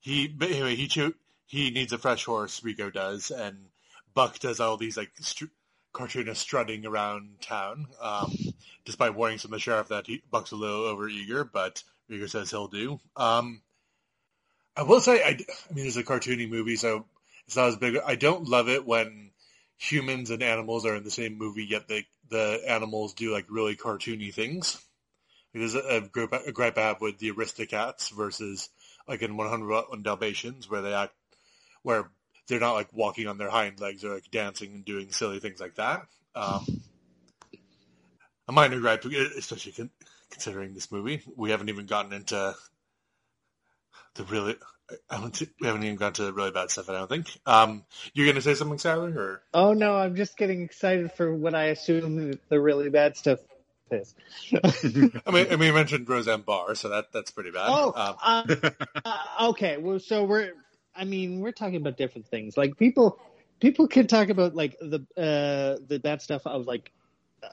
he but anyway he cho- he needs a fresh horse. Rico does, and Buck does all these like str- cartoonist strutting around town. Um, despite warnings from the sheriff that he, Buck's a little overeager, but Rico says he'll do. Um, I will say I, I mean it's a cartoony movie, so it's not as big. I don't love it when humans and animals are in the same movie, yet the the animals do like really cartoony things. There's a, group, a gripe I have with the Aristocats versus like in 101 Dalmatians, where they act, where they're not like walking on their hind legs or like dancing and doing silly things like that. Um, a minor gripe, especially con- considering this movie. We haven't even gotten into the really. I don't think, we haven't even gotten to the really bad stuff. I don't think. Um, you're going to say something, Sally, or Oh no, I'm just getting excited for what I assume the really bad stuff is. I mean, I mean, you mentioned Roseanne Barr, so that that's pretty bad. Oh, Um, uh, uh, okay. Well, so we're, I mean, we're talking about different things. Like people, people can talk about like the uh, the bad stuff of like uh,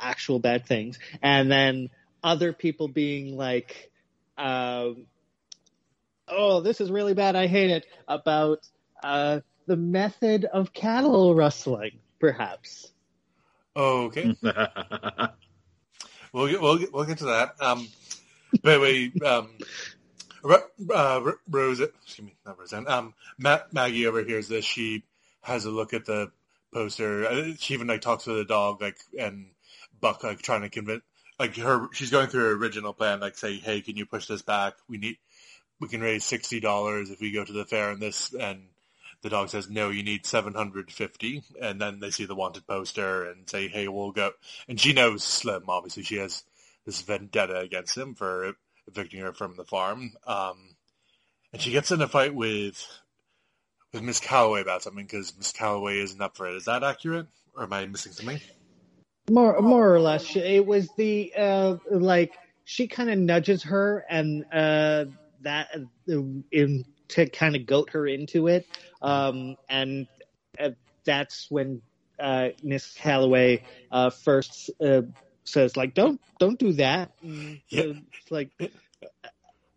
actual bad things, and then other people being like, um, "Oh, this is really bad. I hate it." About uh, the method of cattle rustling, perhaps. okay, we'll get we'll get, we'll get to that. Um, but anyway, um, uh, Rose, excuse me, not Roseanne. Um, Ma- Maggie overhears this. She has a look at the poster. Uh, She even like talks to the dog, like and Buck, like trying to convince, like her. She's going through her original plan, like say, hey, can you push this back? We need, we can raise sixty dollars if we go to the fair and this and. The dog says, no, you need 750. And then they see the wanted poster and say, hey, we'll go. And she knows Slim, obviously. She has this vendetta against him for evicting her from the farm. Um, and she gets in a fight with with Miss Calloway about something because Miss Calloway isn't up for it. Is that accurate? Or am I missing something? More, more or less, it was the uh, like she kind of nudges her, and uh, that in to kind of goat her into it, um, and uh, that's when uh, Miss Calloway uh, first uh, says like, "Don't, don't do that." And, Yeah. like,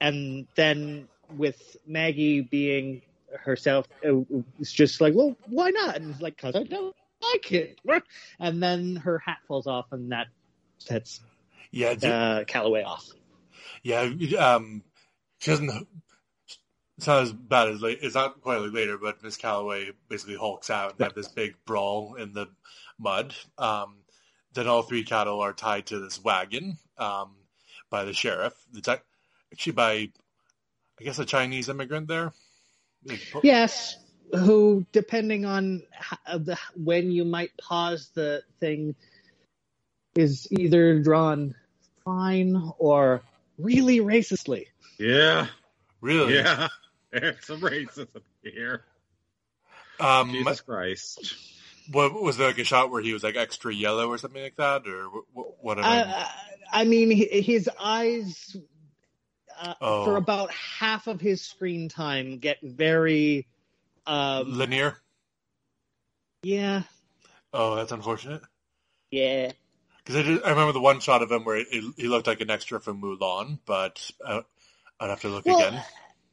and then with Maggie being herself, uh, it's just like, "Well, why not?" And it's like, "Cause I don't like it." And then her hat falls off, and that sets Yeah, uh, Calloway off. yeah. Um, she doesn't. It's not as bad as late. It's not quite like later, but Miss Calloway basically hulks out and have this big brawl in the mud. Um, then all three cattle are tied to this wagon um, by the sheriff. Ac- actually by, I guess, a Chinese immigrant there. Yes, who, depending on h- uh, the, when you might pause the thing, is either drawn fine or really racistly. Yeah, Really? yeah. There's some racism here. Um, Jesus Christ. what, was there like a shot where he was like extra yellow or something like that, or what? what am I- I, I mean, his eyes uh, Oh. for about half of his screen time get very, um, linear? yeah, Oh, that's unfortunate. yeah. Because I, I remember the one shot of him where it, he looked like an extra from Mulan, but uh, I'd have to look Well, again.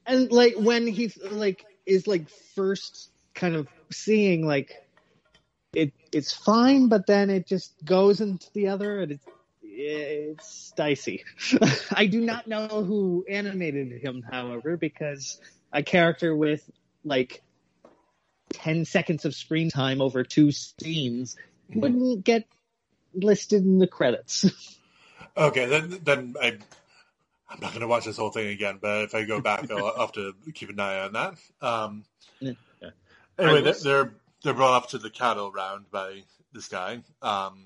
and like when he like is like first kind of seeing like it it's fine but then it just goes into the other and it's it's dicey i do not know who animated him however because a character with like 10 seconds of screen time over two scenes Mm-hmm. wouldn't get listed in the credits Okay, then then I I'm not going to watch this whole thing again, but if I go back, I'll, I'll have to keep an eye on that. Um, Yeah. Anyway, they're, was- they're they're brought up to the cattle round by this guy, um,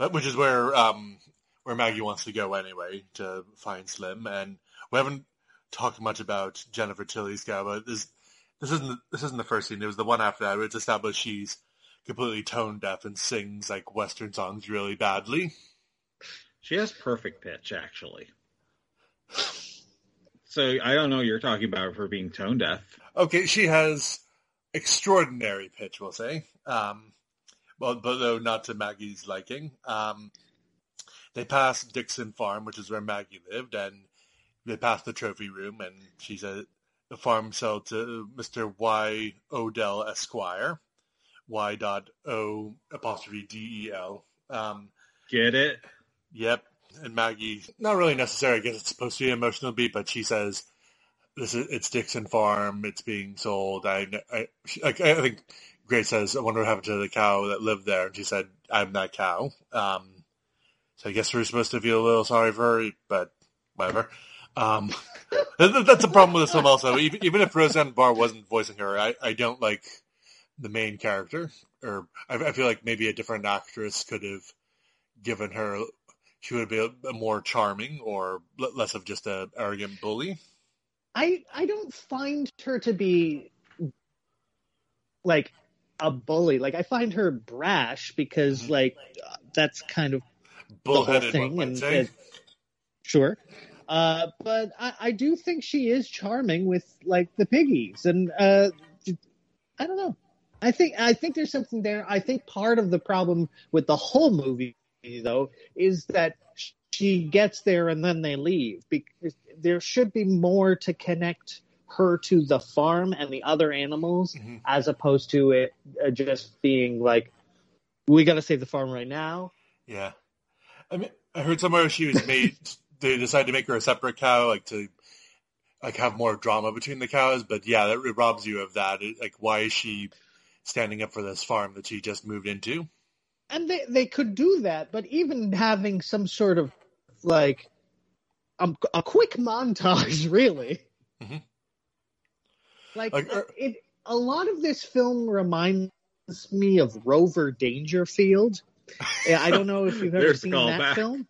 uh, which is where um, where Maggie wants to go anyway to find Slim, and we haven't talked much about Jennifer Tilly's cow, but this this isn't this isn't the first scene. It was the one after that where it's established she's completely tone deaf and sings like Western songs really badly. She has perfect pitch, actually. So I don't know. You're talking about her being tone deaf. Okay, she has extraordinary pitch, we'll say. Um, well, but though not to Maggie's liking. Um, they pass Dixon Farm, which is where Maggie lived, and they pass the trophy room, and she's at the farm sold to Mr. Y. Odell Esquire. Y. Dot O apostrophe D E L. Um, Get it? Yep. And Maggie, not really necessary. I guess it's supposed to be an emotional beat, but she says, "This is it's Dixon Farm. It's being sold." I, I, like, I think Grace says, "I wonder what happened to the cow that lived there." And she said, "I'm that cow." Um, so I guess we're supposed to feel a little sorry for her, but whatever. Um, that's a problem with this film. Also, even even if Roseanne Barr wasn't voicing her, I, I don't like the main character, or I, I feel like maybe a different actress could have given her she would be a, a more charming or l- less of just a arrogant bully. I I don't find her to be like a bully. Like I find her brash because like uh, that's kind of Bullheaded, thing. And say. uh, sure, uh, but I, I do think she is charming with like the piggies, and uh, I don't know. I think I think there's something there. I think part of the problem with the whole movie though is that she gets there and then they leave because there should be more to connect her to the farm and the other animals Mhm. as opposed to it uh, just being like we got to save the farm right now Yeah, I mean, I heard somewhere she was made. they decided to make her a separate cow, like to like have more drama between the cows. But yeah, that it robs you of that. It, like, why is she standing up for this farm that she just moved into? And they they could do that but even having some sort of like um, a quick montage really Mhm. like uh, it a lot of this film reminds me of rover dangerfield i don't know if you've ever seen that callback. film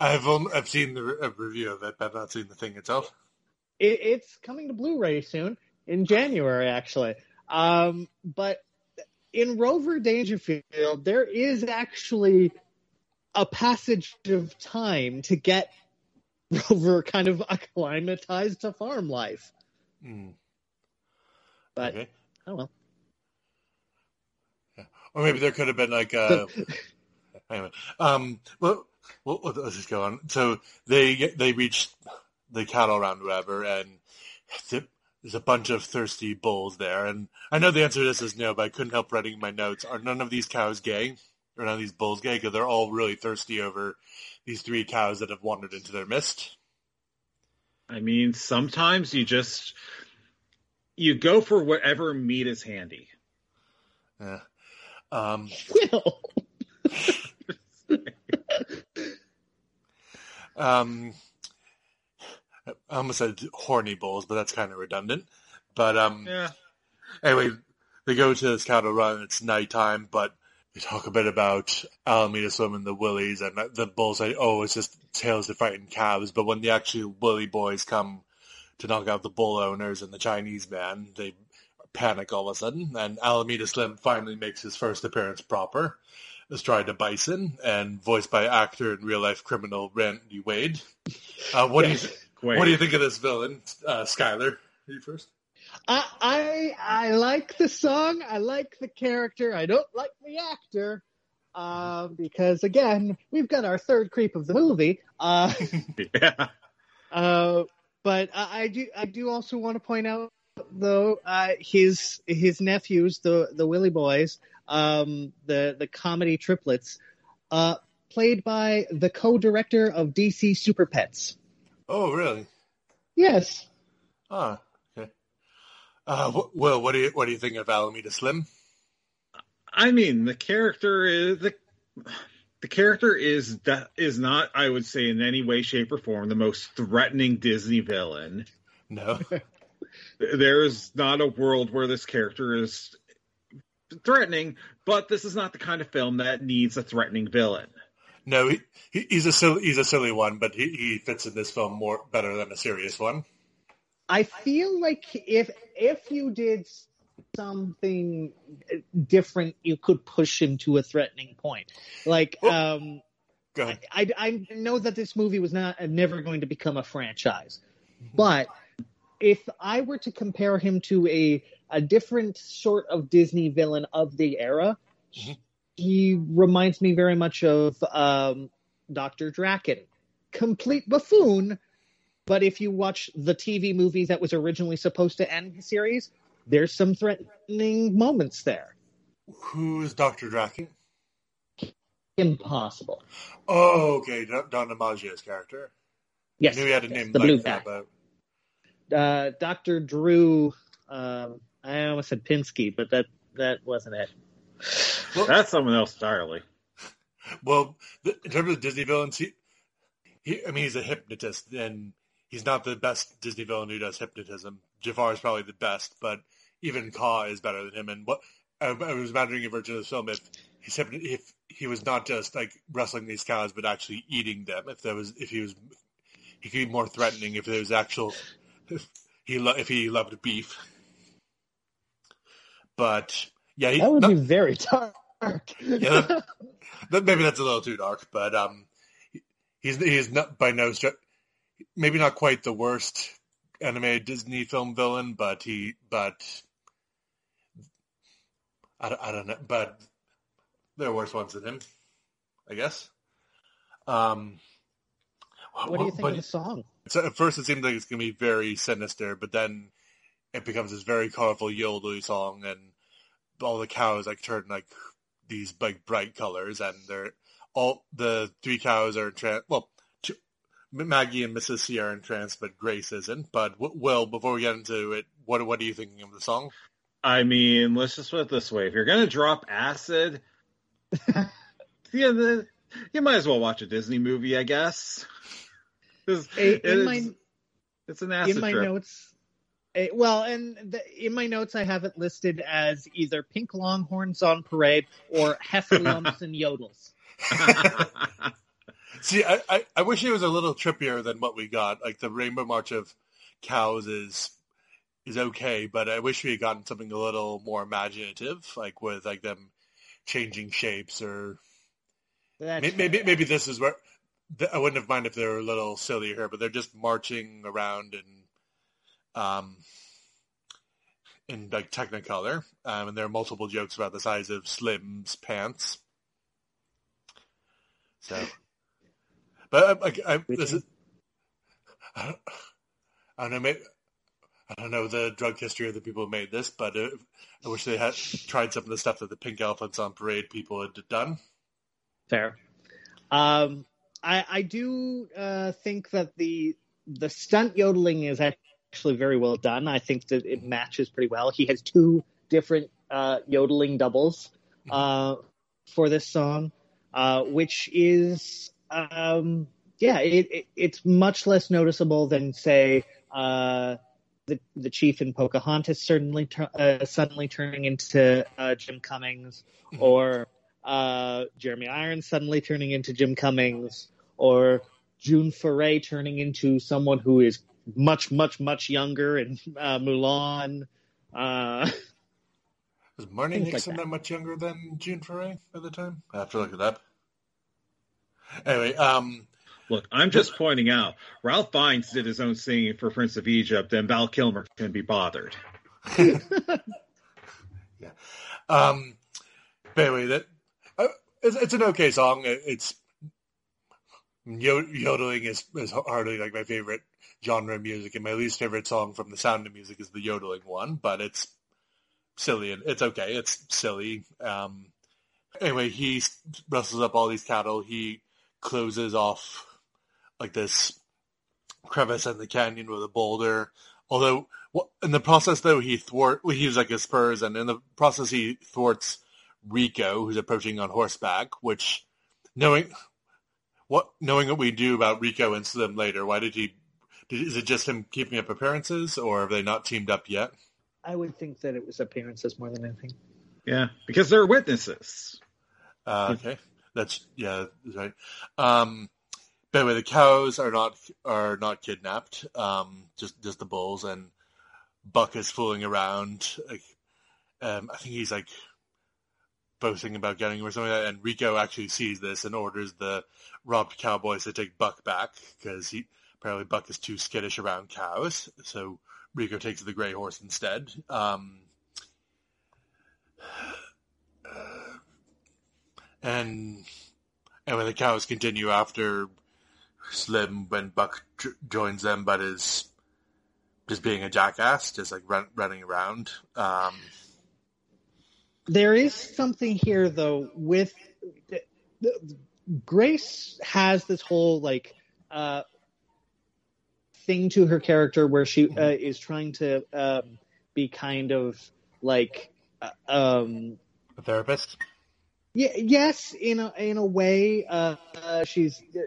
I've only, I've seen the re- a review of it, but I've not seen the thing itself. it, it's coming to blu-ray soon in january actually um, but in rover dangerfield there is actually a passage of time to get rover kind of acclimatized to farm life Mm, but okay. oh well Yeah. Or maybe there could have been like a anyway. Um, well, well, let's just go on. So they they reach the cattle round, whatever, and there's a bunch of thirsty bulls there. And I know the answer to this is no, but I couldn't help writing my notes. Are none of these cows gay? Or none of these bulls gay? Because they're all really thirsty over these three cows that have wandered into their midst. I mean, sometimes you just you go for whatever meat is handy. Yeah. Um, um, I almost said horny bulls, but that's kind of redundant. But um, Yeah. Anyway, they go to this cattle run. It's nighttime, but they talk a bit about Alameda swimming the willies, and the bulls say, "Oh, it's just tales to frighten calves." But when the actual willy boys come to knock out the bull owners and the Chinese man, they panic all of a sudden, and Alameda Slim finally makes his first appearance proper, astride a bison, and voiced by actor and real life criminal Randy Quaid. Uh, what Yes. do you Wait. what do you think of this villain, uh, Skyler? You first. I, I I like the song. I like the character. I don't like the actor. Uh, because again, we've got our third creep of the movie. Uh, Yeah. Uh, but I, I do I do also want to point out though uh, his his nephews the the Willy Boys um, the the comedy triplets uh, played by the co-director of DC Super Pets. Oh, really? Yes, Ah, okay. Uh, wh- Will, what do you what do you think of Alameda Slim? I mean, the character is the the character is that is not, I would say, in any way, shape, or form, the most threatening Disney villain. No. There is not a world where this character is threatening, but this is not the kind of film that needs a threatening villain. No, he, he, he's a silly, he's a silly one, but he, he fits in this film more better than a serious one. I feel like if if you did something different, you could push him to a threatening point. Like um, Go ahead. I, I know that this movie was not never going to become a franchise, but if I were to compare him to a a different sort of Disney villain of the era, Mhm. He reminds me very much of um, Doctor Drakken, complete buffoon. But if you watch the TV movie that was originally supposed to end the series, there's some threatening moments there. Who's Doctor Drakken? Impossible. Oh, okay, Don John DiMaggio's character. Yes, I knew he had a yes, name the like blue that, guy. but uh, Dr. Drew. Um, I almost said Pinsky, but that that wasn't it. That's someone else entirely. well, th- in terms of Disney villains, he, he, I mean, he's a hypnotist, and he's not the best Disney villain who does hypnotism. Jafar is probably the best, but even Kaa is better than him. And what I, I was imagining a version of the film if he's if he was not just like wrestling these cows, but actually eating them. If there was, if he was, he could be more threatening. If there was actual, if he lo- if he loved beef. But yeah, he, That would not- be very dark. Yeah, that- that- maybe that's a little too dark, but um, he's he's not by no stretch, maybe not quite the worst anime Disney film villain, but he but I don't, I don't know, but there are worse ones than him, I guess. Um, what do you think of the song? so at first it seemed like it's gonna be very sinister, but then it becomes this very colorful yodely song, and all the cows like turn like these like bright colors, and they're all the three cows are in trance. Well, two, Maggie and Mrs. C are in trance, but Grace isn't. But w- Will, before we get into it, what what are you thinking of the song? I mean, let's just put it this way: if you're gonna drop acid, yeah, the, you might as well watch a Disney movie, I guess. 'Cause In, it in is- my it's an acid in my trip. notes, eh, well, and the, in my notes, I have it listed as either Pink Longhorns on Parade or Heffalumps and Yodels. See, I, I, I wish it was a little trippier than what we got. Like the Rainbow March of Cows is is okay, but I wish we had gotten something a little more imaginative, like with like them changing shapes or That's maybe maybe, maybe this is where I wouldn't have minded if they were a little sillier here, but they're just marching around in um in like Technicolor, um, and there are multiple jokes about the size of Slim's pants. So, but I, I, I, this is I don't, I don't know maybe. I don't know the drug history of the people who made this, but uh, I wish they had tried some of the stuff that the Pink Elephants on Parade people had done. Fair. Um, I, I do uh, think that the the stunt yodeling is actually very well done. I think that it matches pretty well. He has two different uh, yodeling doubles uh, for this song, uh, which is um, yeah, it, it, it's much less noticeable than say uh, the the chief in Pocahontas certainly uh, suddenly turning into uh, Jim Cummings or uh, Jeremy Irons suddenly turning into Jim Cummings, or June Foray turning into someone who is much, much, much younger in uh, Mulan. Uh, Was Marni Things like Nixon that. that. much younger than June Foray at the time? I have to look it up. Anyway, um, Look, I'm just pointing out, Ralph Fiennes did his own singing for Prince of Egypt, and Val Kilmer can be bothered. um, but anyway, that uh, it's, it's an okay song. It, it's yo- yodeling is is hardly like my favorite genre of music, and my least favorite song from The Sound of Music is the yodeling one. But it's silly and it's okay. It's silly. Um, anyway, he rustles up all these cattle. He closes off like this crevice in the canyon with a boulder. Although in the process, though, he thwart well, he like his spurs, and in the process, he thwarts Rico, who's approaching on horseback. Which, knowing what knowing what we do about Rico and Slim later, why did he? Did, is it just him keeping up appearances, or have they not teamed up yet? I would think that it was appearances more than anything. Yeah, because they're witnesses. Uh, okay, that's yeah, that's right. Um, by the way, the cows are not are not kidnapped. Um, just just the bulls, and Buck is fooling around. Like, um, I think he's like boasting about getting him or something like that. And Rico actually sees this and orders the robbed cowboys to take Buck back because he apparently Buck is too skittish around cows. So Rico takes the gray horse instead. Um, and and when the cows continue after Slim, when Buck j- joins them, but is just being a jackass, just like run, running around. Um, There is something here though with Grace has this whole like uh, thing to her character where she uh, is trying to um, be kind of like uh, um, a therapist. yeah, yes, in a in a way, uh, uh, she's, uh,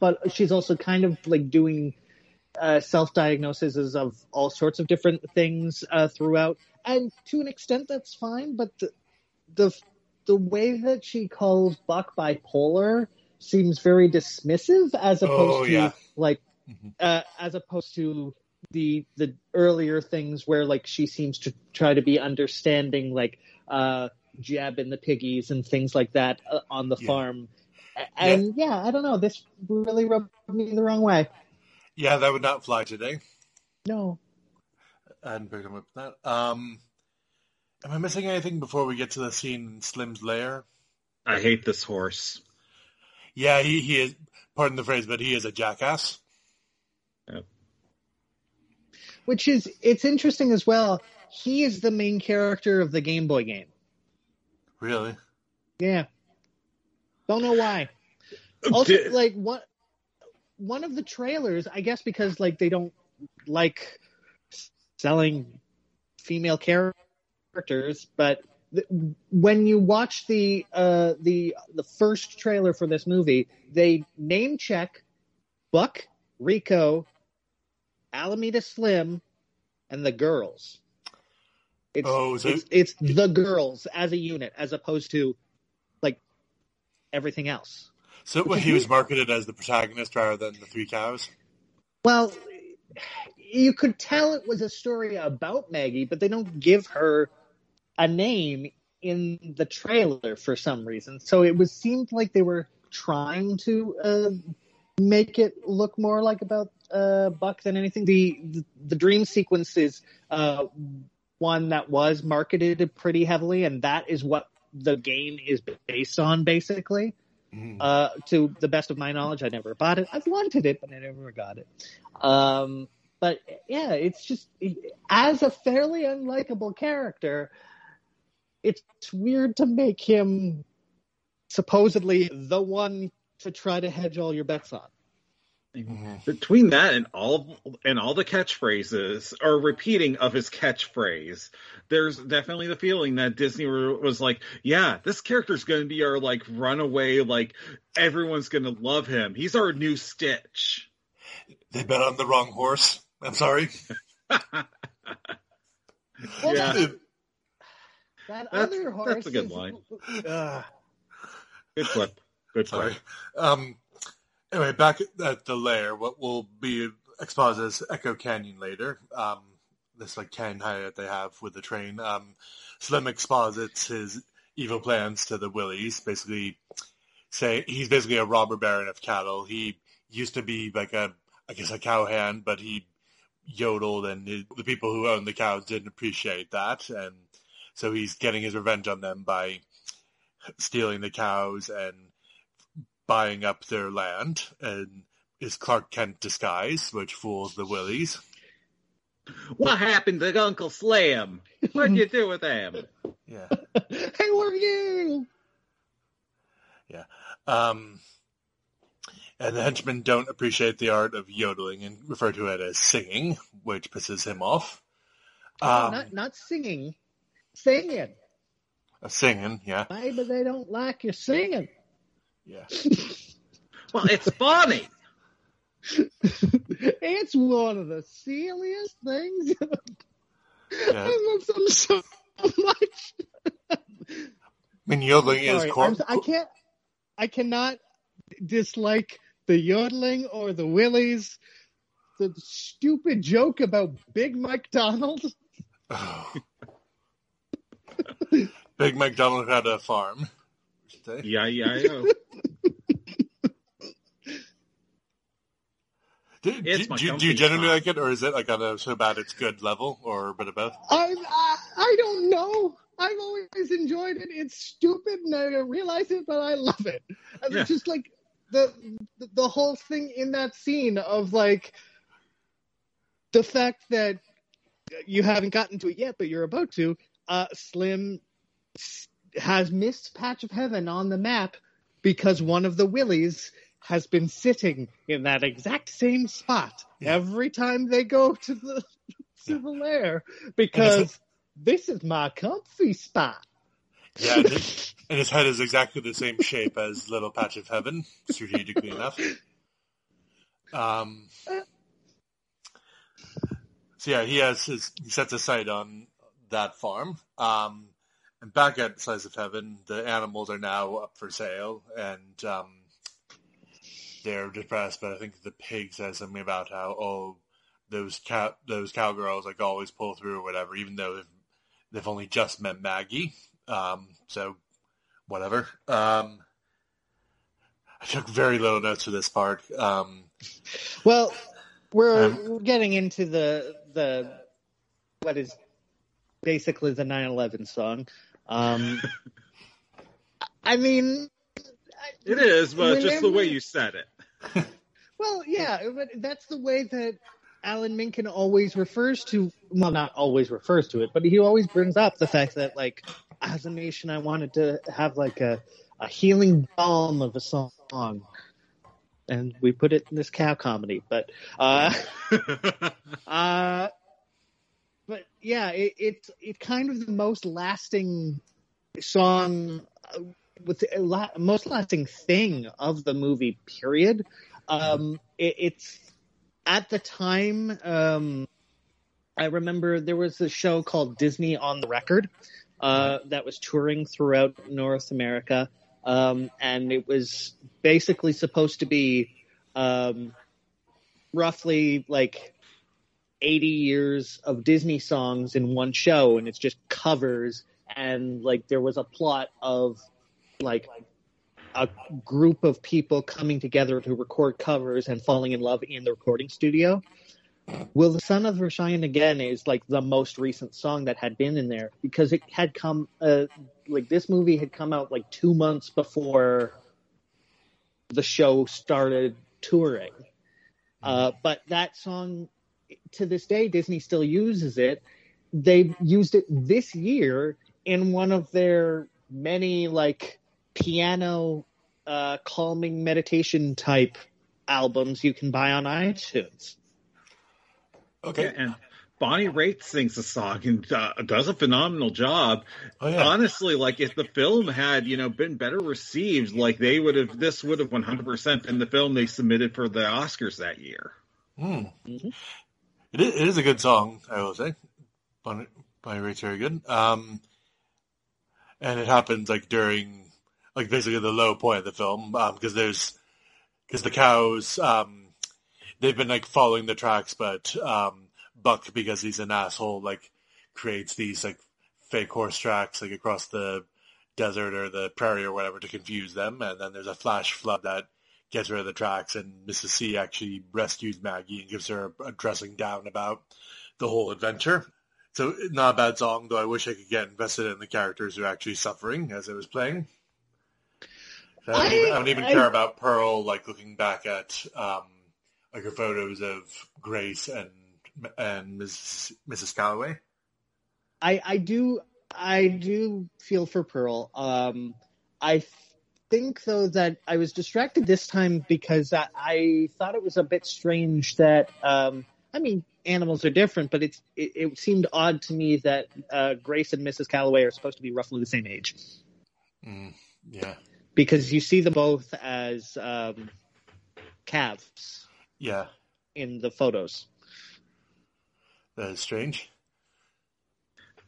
but she's also kind of like doing uh, self diagnoses of all sorts of different things uh, throughout, and to an extent that's fine. But the the the way that she calls Buck bipolar seems very dismissive, as opposed Oh, to like Mhm. uh, as opposed to the the earlier things where like she seems to try to be understanding, like uh, jabbing the piggies and things like that uh, on the Yeah. farm. And yeah. I don't know. This really rubbed me the wrong way. Yeah, that would not fly today. No, I hadn't picked him up that. Um, am I missing anything before we get to the scene in Slim's lair? I hate this horse. Yeah, he, he is, pardon the phrase, but he is a jackass. Which is it's interesting as well. He is the main character of the Game Boy game. Really? Yeah, don't know why. Also, Did- like one one of the trailers, I guess because like they don't like selling female characters, but th- when you watch the uh the the first trailer for this movie, they name check Buck, Rico, Alameda Slim, and the girls. It's, Oh, so- it's it's the girls as a unit as opposed to like everything else. So well, he was marketed as the protagonist rather than the three cows? Well, you could tell it was a story about Maggie, but they don't give her a name in the trailer for some reason. So it was seemed like they were trying to uh, make it look more like about uh, Buck than anything. The the, the dream sequence is uh, one that was marketed pretty heavily, and that is what the game is based on, basically. Mhm. Uh, to the best of my knowledge, I never bought it. I've wanted it, but I never got it. Um, but yeah, it's just as a fairly unlikable character, it's weird to make him supposedly the one to try to hedge all your bets on. Mhm. Between that and all and all the catchphrases or repeating of his catchphrase, there's definitely the feeling that Disney was like, "Yeah, this character's going to be our like runaway, like everyone's going to love him. He's our new Stitch." They bet on the wrong horse. I'm sorry. Well, Yeah. that, that That's- other horse. that's a good is- line. Uh, Good flip. Good Sorry. Um, anyway, back at the lair, what will be exposed as Echo Canyon later. Um, this like cannon hideout they have with the train. Um, Slim exposits his evil plans to the Willies, basically say he's basically a robber baron of cattle. He used to be like a, I guess a cowhand, but he yodeled and the people who owned the cows didn't appreciate that. And so he's getting his revenge on them by stealing the cows and buying up their land and is Clark Kent disguise, which fools the Willies. What happened to Uncle Slam? What'd you do with him? Yeah. Who are you? Yeah. Um, and the henchmen don't appreciate the art of yodeling and refer to it as singing, which pisses him off. No, Um, not not singing, singing. uh, singing, yeah, Maybe they don't like you singing. Yeah. Well, it's funny. it's one of the silliest things. Yeah. I love them so much. I mean, yodeling is Sorry, cor- I'm- I can't. I cannot dislike the yodeling or the willies. The stupid joke about Big McDonald. Big McDonald had a farm. I should say. Yeah, yeah, yeah. Do, It's do, my do, you- do you generally like it, or is it like on a so bad it's good level, or a bit of both? I, I I don't know. I've always enjoyed it. It's stupid, and I don't realize it, but I love it. And Yeah. It's just like the the whole thing in that scene of like the fact that you haven't gotten to it yet, but you're about to. Uh, Slim s- has missed Patch of Heaven on the map because one of the Willies has been sitting in that exact same spot Yeah. every time they go to the to the lair because this is my comfy spot. Yeah, and his, and his head is exactly the same shape as Little Patch of Heaven, strategically enough. Um, so yeah, he has his he sets a sight on that farm. Um, and back at Slice of Heaven, the animals are now up for sale, and um, they're depressed. But I think the pig says something about how oh those cow those cowgirls like always pull through or whatever, even though they've, they've only just met Maggie. Um, so whatever. Um, I took very little notes for this part. Um, Well, we're Um, we're getting into the the what is basically the 9/11 song. Um, I mean, It is, but just the way you said it. Well, yeah, but that's the way that Alan Menken always refers to. Well, not always refers to it, but he always brings up the fact that, like, as a nation, I wanted to have like a a healing balm of a song, and we put it in this cow comedy. But, uh, uh, but yeah, it, it's it's kind of the most lasting song uh, with la- most lasting thing of the movie. Period. Um, it, it's at the time. Um, I remember there was a show called Disney on the Record uh, that was touring throughout North America, um, and it was basically supposed to be um, roughly like 80 years of Disney songs in one show, and it's just covers. And like there was a plot of like a group of people coming together to record covers and falling in love in the recording studio. Will the Sun Ever Shine Again is like the most recent song that had been in there because it had come, uh, like this movie had come out like two months before the show started touring. Uh, but that song, to this day, Disney still uses it. They used it this year in one of their many like piano uh, calming meditation type albums you can buy on iTunes. okay. And Bonnie Raitt sings the song and uh, does a phenomenal job. Oh yeah. Honestly, like if the film had, you know, been better received, like they would have, this would have 100% been the film they submitted for the Oscars that year. Hmm. It is, it is a good song, I will say. by, Bonnie Raitt's very good. Um, and it happens like during, like basically the low point of the film, because there's, because the cows, um, they've been like following the tracks, but um, Buck because he's an asshole, like creates these like fake horse tracks like across the desert or the prairie or whatever to confuse them. And then there's a flash flood that gets rid of the tracks and Mrs. C actually rescues Maggie and gives her a dressing down about the whole adventure. So not a bad song, though I wish I could get invested in the characters who are actually suffering as I was playing. I don't, even, I don't even I- care about Pearl, like looking back at um, like her photos of Grace and and Mrs. Mrs. Calloway. I I do I do feel for Pearl. Um, I think though that I was distracted this time because I, I thought it was a bit strange that um, I mean animals are different, but it's it, it seemed odd to me that uh, Grace and Mrs. Calloway are supposed to be roughly the same age Mm, yeah, because you see them both as um, calves yeah, in the photos. that is strange.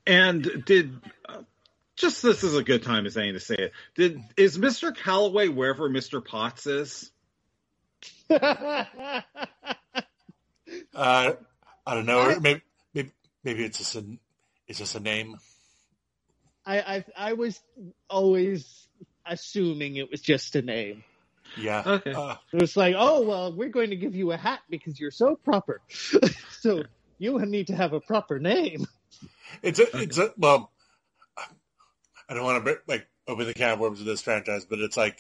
And did uh, just this is a good time as any to say it. Did is Mr. Calloway wherever Mr. Potts is? Uh, I don't know. I- maybe, maybe maybe it's just a it's just a name. I, I I was always assuming it was just a name. Yeah. Okay. Uh, It was like, oh well, we're going to give you a hat because you're so proper. so you need to have a proper name. it's a it's a well. I don't want to like open the can of worms of this franchise, but it's like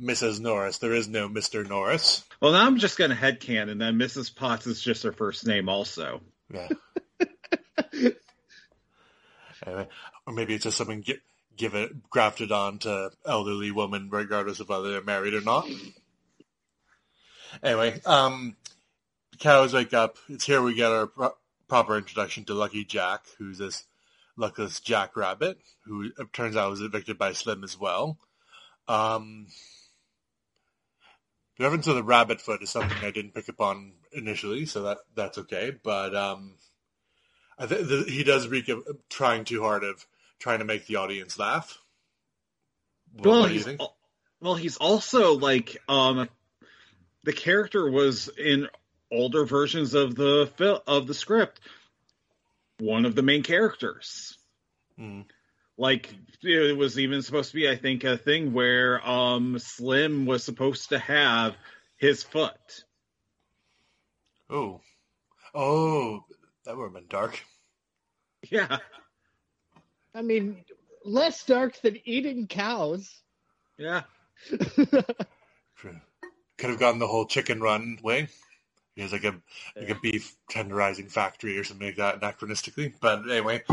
Mrs. Norris. There is no Mr. Norris. Well, now I'm just going to headcanon that Mrs. Potts is just her first name, also. Yeah. anyway, or maybe it's just something gi- give it grafted on to elderly women, regardless of whether they're married or not. Anyway, um, cows wake up. It's here we get our pro- proper introduction to Lucky Jack, who's this luckless jackrabbit who it turns out was evicted by Slim as well. Um, the reference to the rabbit foot is something I didn't pick up on initially, so that that's okay. But um, I think th- he does reek of trying too hard of trying to make the audience laugh. What, well, what he's, al- well, he's also like um, the character was in older versions of the fil- of the script one of the main characters. Mm. Like it was even supposed to be, I think, a thing where um, Slim was supposed to have his foot. Oh, oh, that would have been dark. Yeah, I mean, less dark than eating cows. yeah. True. Could have gone the whole chicken run way. He has like a like a beef tenderizing factory or something like that anachronistically. But anyway,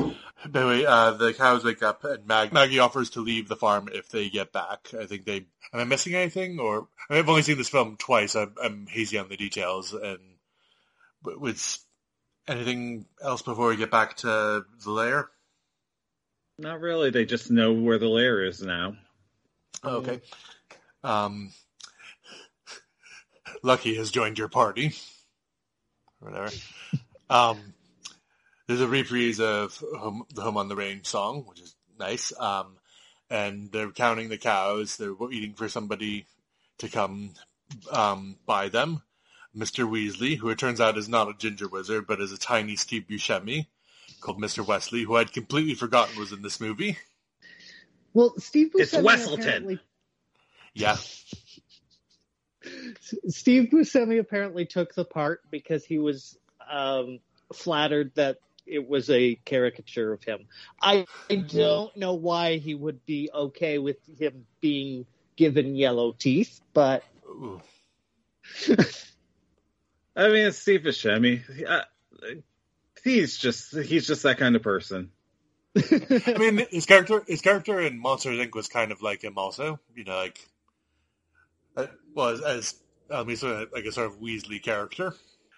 anyway, uh, the cows wake up and Mag- Maggie offers to leave the farm if they get back. I think they. Am I missing anything? Or I mean, I've only seen this film twice. I'm, I'm hazy on the details. And with anything else before we get back to the lair? Not really. They just know where the lair is now. Oh, okay. Um, Lucky has joined your party. Whatever. Um, there's a reprise of home, the Home on the Range song, which is nice. Um, and they're counting the cows. They're waiting for somebody to come um, buy them. Mr. Weasley, who it turns out is not a ginger wizard, but is a tiny Steve Buscemi called Mr. Wesley, who I'd completely forgotten was in this movie. Well, Steve Buscemi It's Wesselton. apparently Yeah. Steve Buscemi apparently took the part because he was um, flattered that it was a caricature of him. I, I don't know why he would be okay with him being given yellow teeth, but I mean, it's Steve Buscemi. Uh, he's just he's just that kind of person. I mean, his character, his character in Monsters Inc. was kind of like him, also. You know, like, uh, well, as, as I mean, sort of like a sort of Weasley character.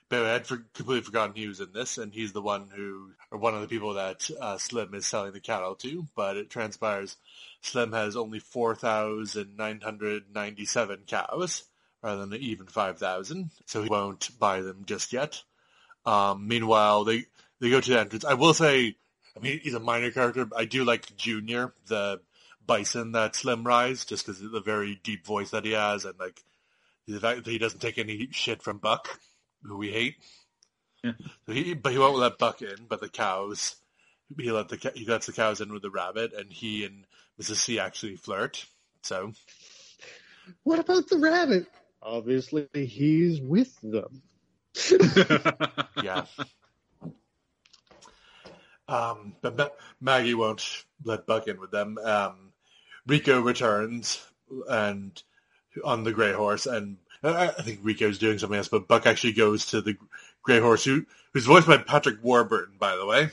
But I had for, completely forgotten he was in this, and he's the one who, or one of the people that uh, Slim is selling the cattle to. But it transpires Slim has only four thousand nine hundred ninety-seven cows, rather than even five thousand, so he won't buy them just yet. Um, meanwhile, they they go to the entrance. I will say. I mean, he's a minor character. but I do like Junior, the bison that Slim rides, just because of the very deep voice that he has, and like the fact that he doesn't take any shit from Buck, who we hate. Yeah. So he, but he won't let Buck in. But the cows, he let the he lets the cows in with the rabbit, and he and Mrs. C actually flirt. So What about the rabbit? Obviously, he's with them. yeah. Um, but Ma- Maggie won't let Buck in with them. Um, Rico returns and on the gray horse, and I, I think Rico's doing something else, but Buck actually goes to the gray horse, who, who's voiced by Patrick Warburton, by the way.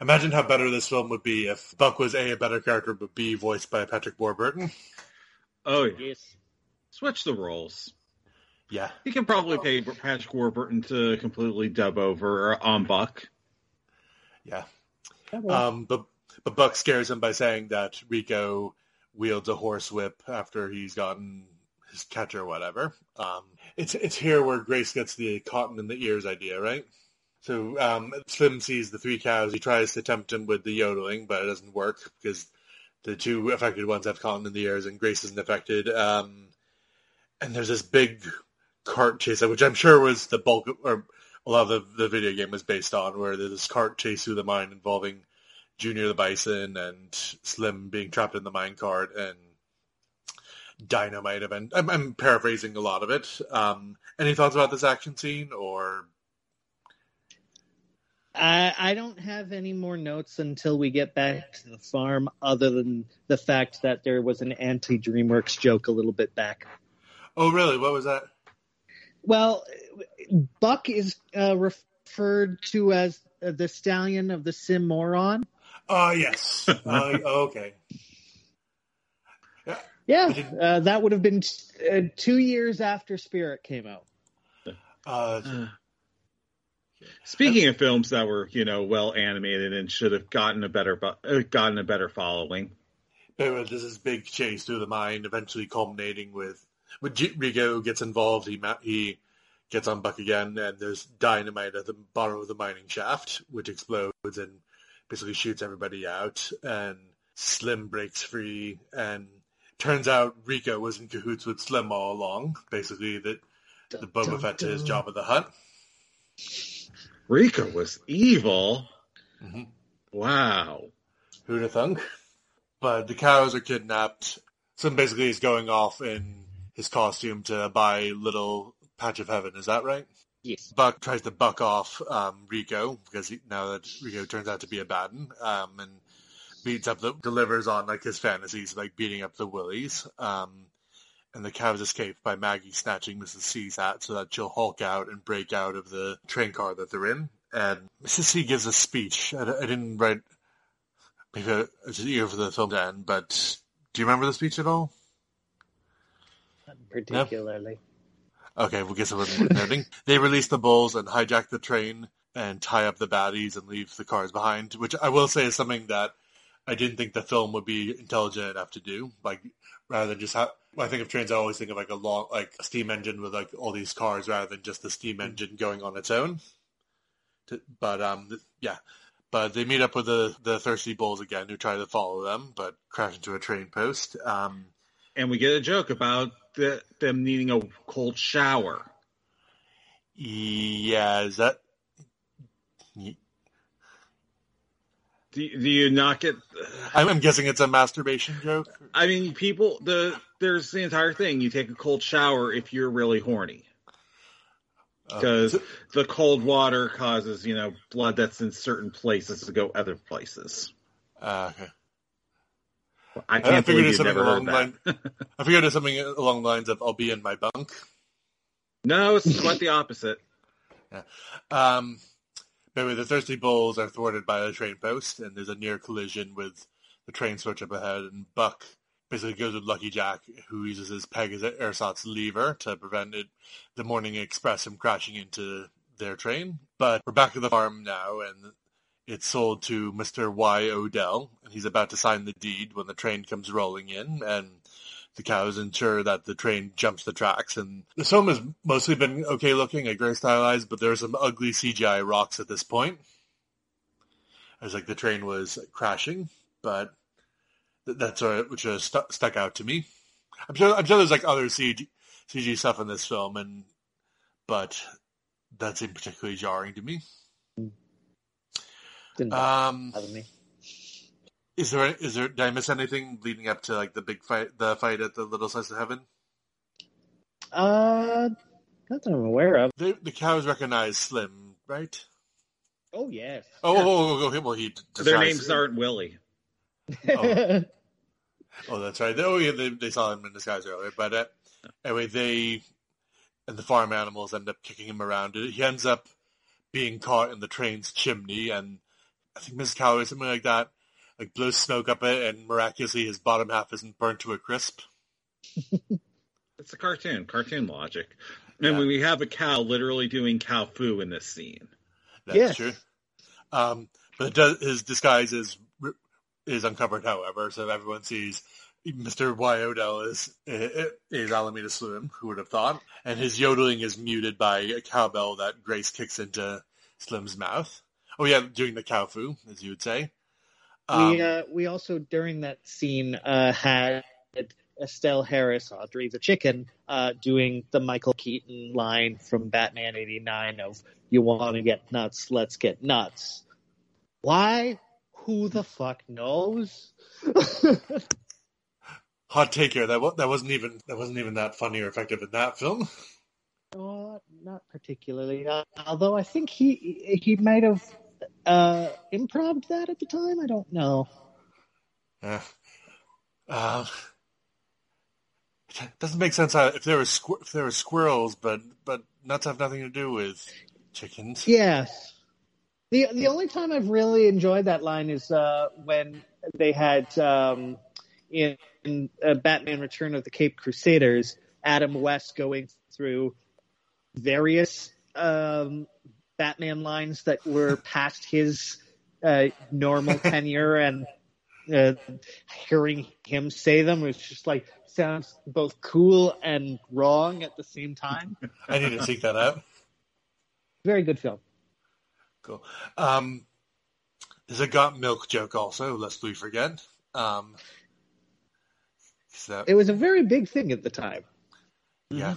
Imagine how better this film would be if Buck was A, a better character, but B, voiced by Patrick Warburton. oh, yeah. Yes. switch the roles. Yeah. You can probably pay Patrick Warburton to completely dub over on Buck. Yeah. Um, but but Buck scares him by saying that Rico wields a horse whip after he's gotten his catch or whatever. Um, it's it's here where Grace gets the cotton in the ears idea, right? So um, Slim sees the three cows. He tries to tempt him with the yodeling, but it doesn't work because the two affected ones have cotton in the ears, and Grace isn't affected. Um, and there's this big cart chase, which I'm sure was the bulk of, or a lot of the, the video game was based on, where there's this cart chase through the mine involving Junior the Bison and Slim being trapped in the mine cart and Dynamite event. I'm, I'm paraphrasing a lot of it. Um, any thoughts about this action scene or? I, I don't have any more notes until we get back to the farm, other than the fact that there was an anti DreamWorks joke a little bit back. Oh, really? What was that? Well, Buck is uh, referred to as the stallion of the Cimarron. Oh, yes. uh, okay. Yeah, uh, that would have been uh, two years after Spirit came out. Uh, Speaking of films that were, you know, well animated and should have gotten a better, bu- uh, gotten a better following. But there's this big chase through the mine, eventually culminating with when G- Rico gets involved. He ma- he gets on Buck again, and there's dynamite at the bottom of the mining shaft, which explodes and basically shoots everybody out. And Slim breaks free, and turns out Rico was in cahoots with Slim all along. Basically, that the Boba Fett to his Jabba the Hutt. Rico was evil. Mhm. Wow. Who'd have thunk? But the cows are kidnapped. Slim basically is going off in his costume to buy little patch of heaven. Is that right? Yes. Buck tries to buck off um, Rico because he, now that Rico turns out to be a bad one, um, and beats up the delivers on like his fantasies, like beating up the willies. Um, and the cows escape by Maggie snatching Mrs. C's hat so that she'll hulk out and break out of the train car that they're in. And Mrs. C gives a speech. I, I didn't write. Maybe I was just eager for the film to end, but do you remember the speech at all? Not particularly. Okay, we'll get some noting. They release the bulls and hijack the train and tie up the baddies and leave the cars behind, which I will say is something that I didn't think the film would be intelligent enough to do. Like, rather than just have, when I think of trains, I always think of like a long, like a steam engine with like all these cars rather than just the steam engine going on its own. To, but, um, th- yeah. But they meet up with the, the thirsty bulls again who try to follow them, but crash into a train post. Um, And we get a joke about the, them needing a cold shower. yeah, is that, Do, do you not get? I'm, guessing it's a masturbation joke. I mean, people. The there's the entire thing. You take a cold shower if you're really horny, Uh, because the cold water causes you know blood that's in certain places to go other places. Uh, okay. I I can't figured believe something never along heard the that. line. I figured it's something along the lines of "I'll be in my bunk." no, it's quite the opposite. Um, but anyway, the thirsty bulls are thwarted by the train post, and there's a near collision with the train switch up ahead. And Buck basically goes with Lucky Jack, who uses his peg Pegasus ersatz lever to prevent it, the Morning Express from crashing into their train. But we're back at the farm now, and it's sold to Mr. Y. Odell, and he's about to sign the deed when the train comes rolling in, and the cows ensure that the train jumps the tracks. And the film has mostly been okay looking, like very stylized, but there's some ugly CGI rocks at this point. As like the train was crashing, but th- that's sort which stuck out to me. I'm sure I'm sure there's like other CG CG stuff in this film, and but that seemed particularly jarring to me. Didn't Um, bother me. is there is there did I miss anything leading up to like the big fight, the fight at the Little Slice of Heaven? Uh, not that I'm aware of. The, the cows recognize Slim, right? Oh yes. Oh, oh, oh, oh, well, he Their decides- names aren't Willie. Oh. Oh, that's right. Oh, yeah, they, they saw him in disguise earlier. But uh, anyway, they and the farm animals end up kicking him around. He ends up being caught in the train's chimney, and I think Mrs. Calloway, something like that, like blows smoke up it, and miraculously his bottom half isn't burnt to a crisp. It's a cartoon, cartoon logic. And Yeah. when we have a cow literally doing cow foo in this scene. That's Yes. true. Um, but does, his disguise is is uncovered, however, so everyone sees Mr. Y. Is is Alameda Slim. Who would have thought? And his yodeling is muted by a cowbell that Grace kicks into Slim's mouth. Oh yeah, doing the cow foo, as you would say. Um, we uh, we also during that scene uh, had Estelle Harris, Audrey the chicken, uh, doing the Michael Keaton line from Batman '89 of "You want to get nuts? Let's get nuts." Why? Who the fuck knows? hot take here. That that wasn't even that wasn't even that funny or effective in that film. Oh, not particularly. Uh, although I think he he might have uh, improved that at the time. I don't know. Yeah. Uh, it doesn't make sense how, if there were squ- if there were squirrels, but but nuts have nothing to do with chickens. Yes. The the only time I've really enjoyed that line is uh, when they had um, in, in uh, Batman: Return of the Caped Crusaders, Adam West going through various um, Batman lines that were past his uh, normal tenure, and uh, hearing him say them was just like sounds both cool and wrong at the same time. I need to seek that out. Very good film. Cool. Um, there's a got milk joke also. Lest we forget. Um, so It was a very big thing at the time. yeah.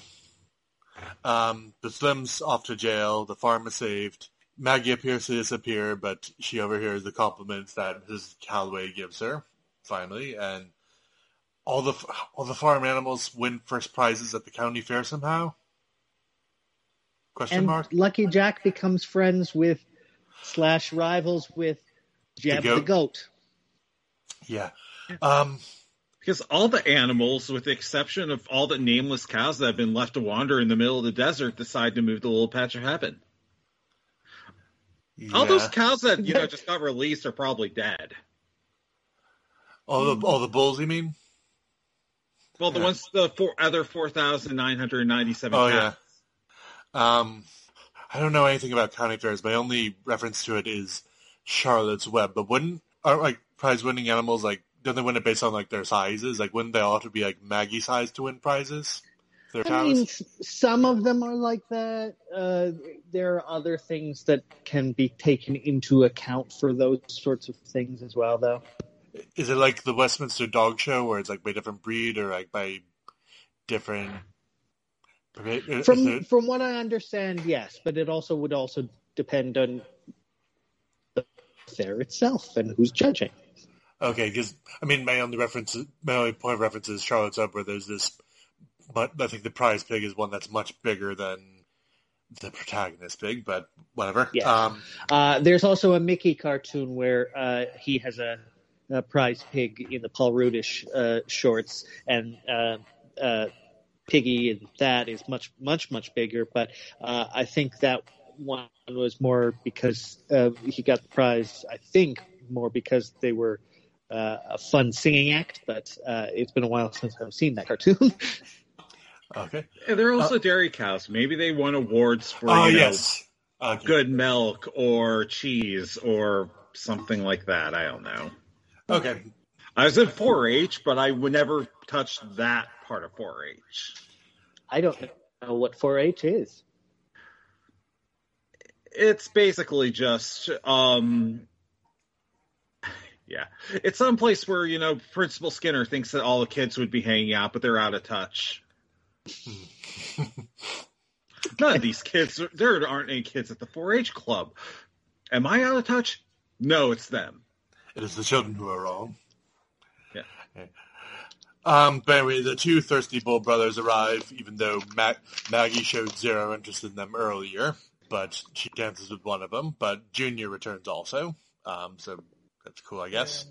Um, the Slim's off to jail. The farm is saved. Maggie appears to disappear, but she overhears the compliments that Mrs. Calloway gives her. Finally, and all the all the farm animals win first prizes at the county fair somehow. Question and mark. Lucky Jack becomes friends with slash rivals with Jeb the goat. goat. Yeah. Um, Because all the animals, with the exception of all the nameless cows that have been left to wander in the middle of the desert, decide to move to a little patch of heaven. All those cows that you know just got released are probably dead. all the all the bulls. You mean? Well, the Yeah. ones the four other four thousand nine hundred ninety-seven. Oh cows. yeah. Um, I don't know anything about county fairs. My only reference to it is Charlotte's Web. But wouldn't are like prize winning animals like don't they win it based on like their sizes? Like wouldn't they all have to be like Maggie size to win prizes? I cows. mean, some of them are like that. Uh, there are other things that can be taken into account for those sorts of things as well, though. Is it like the Westminster Dog Show where it's like by different breed or like by different? From it- from what I understand, yes, but it also would also depend on the fair itself and who's judging. Okay, because I mean, my only reference, my only point of reference is Charlotte's Web, where there's this, but I think the prize pig is one that's much bigger than the protagonist pig, but whatever. Yes. Um, Uh, there's also a Mickey cartoon where uh, he has a, a prize pig in the Paul Rudish uh, shorts, and uh, uh, Piggy and that is much, much, much bigger. But uh, I think that one was more because uh, he got the prize. I think more because they were uh, a fun singing act. But uh, it's been a while since I've seen that cartoon. okay. And they're also dairy cows. Maybe they won awards for Oh you know, yes. Okay. good milk or cheese or something like that. I don't know. Okay. I was in 4-H, but I would never touch that part of 4-H. I don't know what 4-H is. It's basically just, um, yeah, it's some place where you know Principal Skinner thinks that all the kids would be hanging out, but they're out of touch. None of these kids, there aren't any kids at the 4-H club. Am I out of touch? No, it's them. It is the children who are wrong. Yeah. Um, but anyway, the two Thirsty Bull brothers arrive, even though Ma- Maggie showed zero interest in them earlier, but she dances with one of them. But Junior returns also, um, so that's cool, I guess.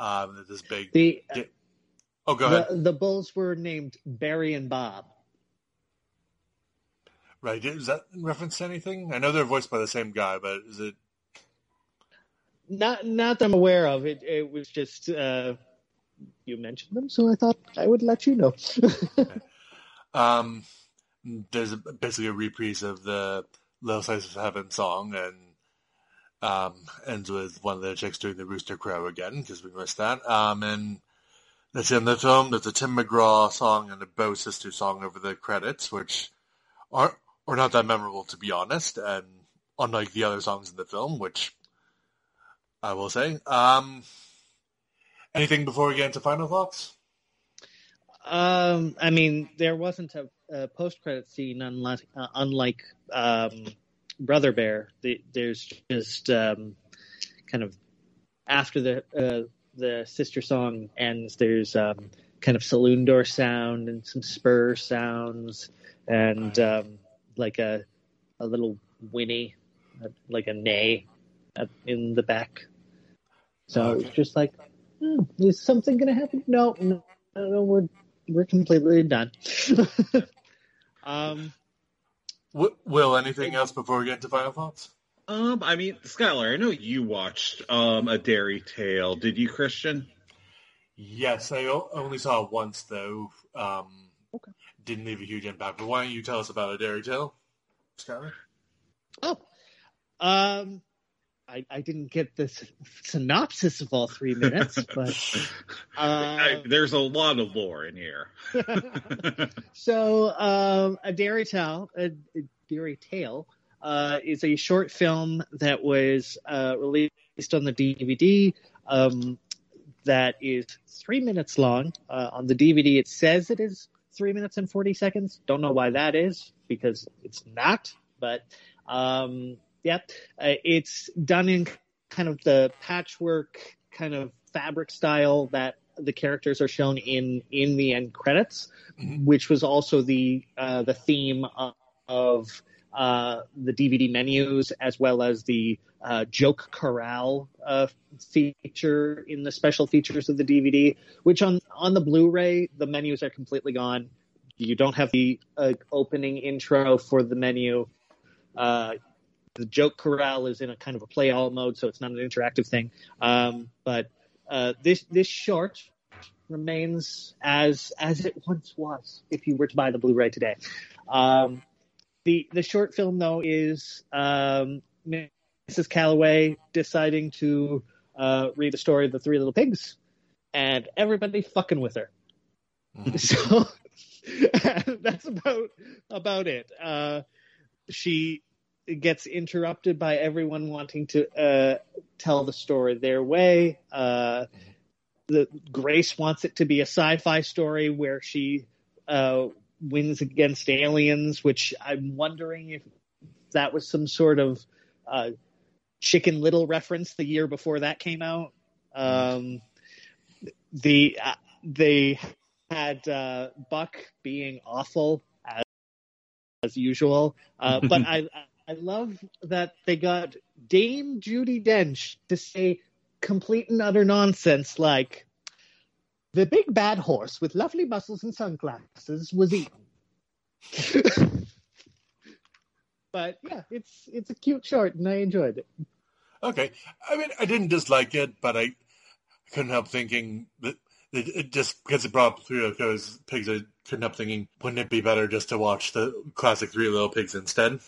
Um, this big. The oh, go ahead. the, the bulls were named Barry and Bob. Right? Is that in reference to anything? I know they're voiced by the same guy, but is it? Not not that I'm aware of. It it was just uh, you mentioned them, so I thought I would let you know. Um, there's basically a reprise of the Little Slice of Heaven song, and um, ends with one of the chicks doing the Rooster Crow again because we missed that. Um, and that's in the film. There's a Tim McGraw song and a Beu Sister song over the credits, which aren't are not that memorable to be honest, and unlike the other songs in the film, which I will say. Um, anything before we get into final thoughts? Um, I mean, there wasn't a, a post-credit scene unlike uh, unlike um, Brother Bear. The, there's just um, kind of after the uh, the sister song ends. There's um, kind of saloon door sound and some spur sounds and um, like a a little whinny, like a neigh in the back. So it's just like, hmm, is something gonna happen? No, no, no, we're we're completely done. um, W- Will anything else before we get into final thoughts? Um, I mean, Skyler, I know you watched um a Dairy Tale. Did you, Christian? Yes, I o- only saw it once though. Um, Okay. Didn't leave a huge impact. But why don't you tell us about a dairy tale, Skyler? oh, um, I I didn't get the synopsis of all three minutes, but I, uh, there's a lot of lore in here. so um, a dairy tale, a, a dairy tale, uh, is a short film that was uh, released on the DVD. Um, that is three minutes long. Uh, on the DVD, it says it is three minutes and forty seconds. Don't know why that is because it's not. But um, yeah, uh, it's done in kind of the patchwork kind of fabric style that the characters are shown in in the end credits, Mhm. which was also the uh, the theme of, of uh, the DVD menus as well as the uh, joke corral uh, feature in the special features of the DVD. Which on on the Blu-ray the menus are completely gone. You don't have the uh, opening intro for the menu. The joke corral is in a kind of a play all mode, so it's not an interactive thing. Um, but uh, this this short remains as as it once was if you were to buy the Blu-ray today. Um, the the short film though is um, Mrs. Calloway deciding to uh, read the story of the Three Little Pigs, and everybody fucking with her. So that's about about it. Uh, she gets interrupted by everyone wanting to uh, tell the story their way. Uh, the Grace wants it to be a sci-fi story where she uh, wins against aliens, which I'm wondering if that was some sort of uh, Chicken Little reference the year before that came out. Um, the uh, they had uh, Buck being awful as, as usual, uh, but I I love that they got Dame Judi Dench to say complete and utter nonsense like the big bad horse with lovely muscles and sunglasses was eaten. but yeah, it's it's a cute short and I enjoyed it. Okay. I mean, I didn't dislike it, but I couldn't help thinking that it, just because it brought up Three Little pigs, I couldn't help thinking, wouldn't it be better just to watch the classic Three Little Pigs instead?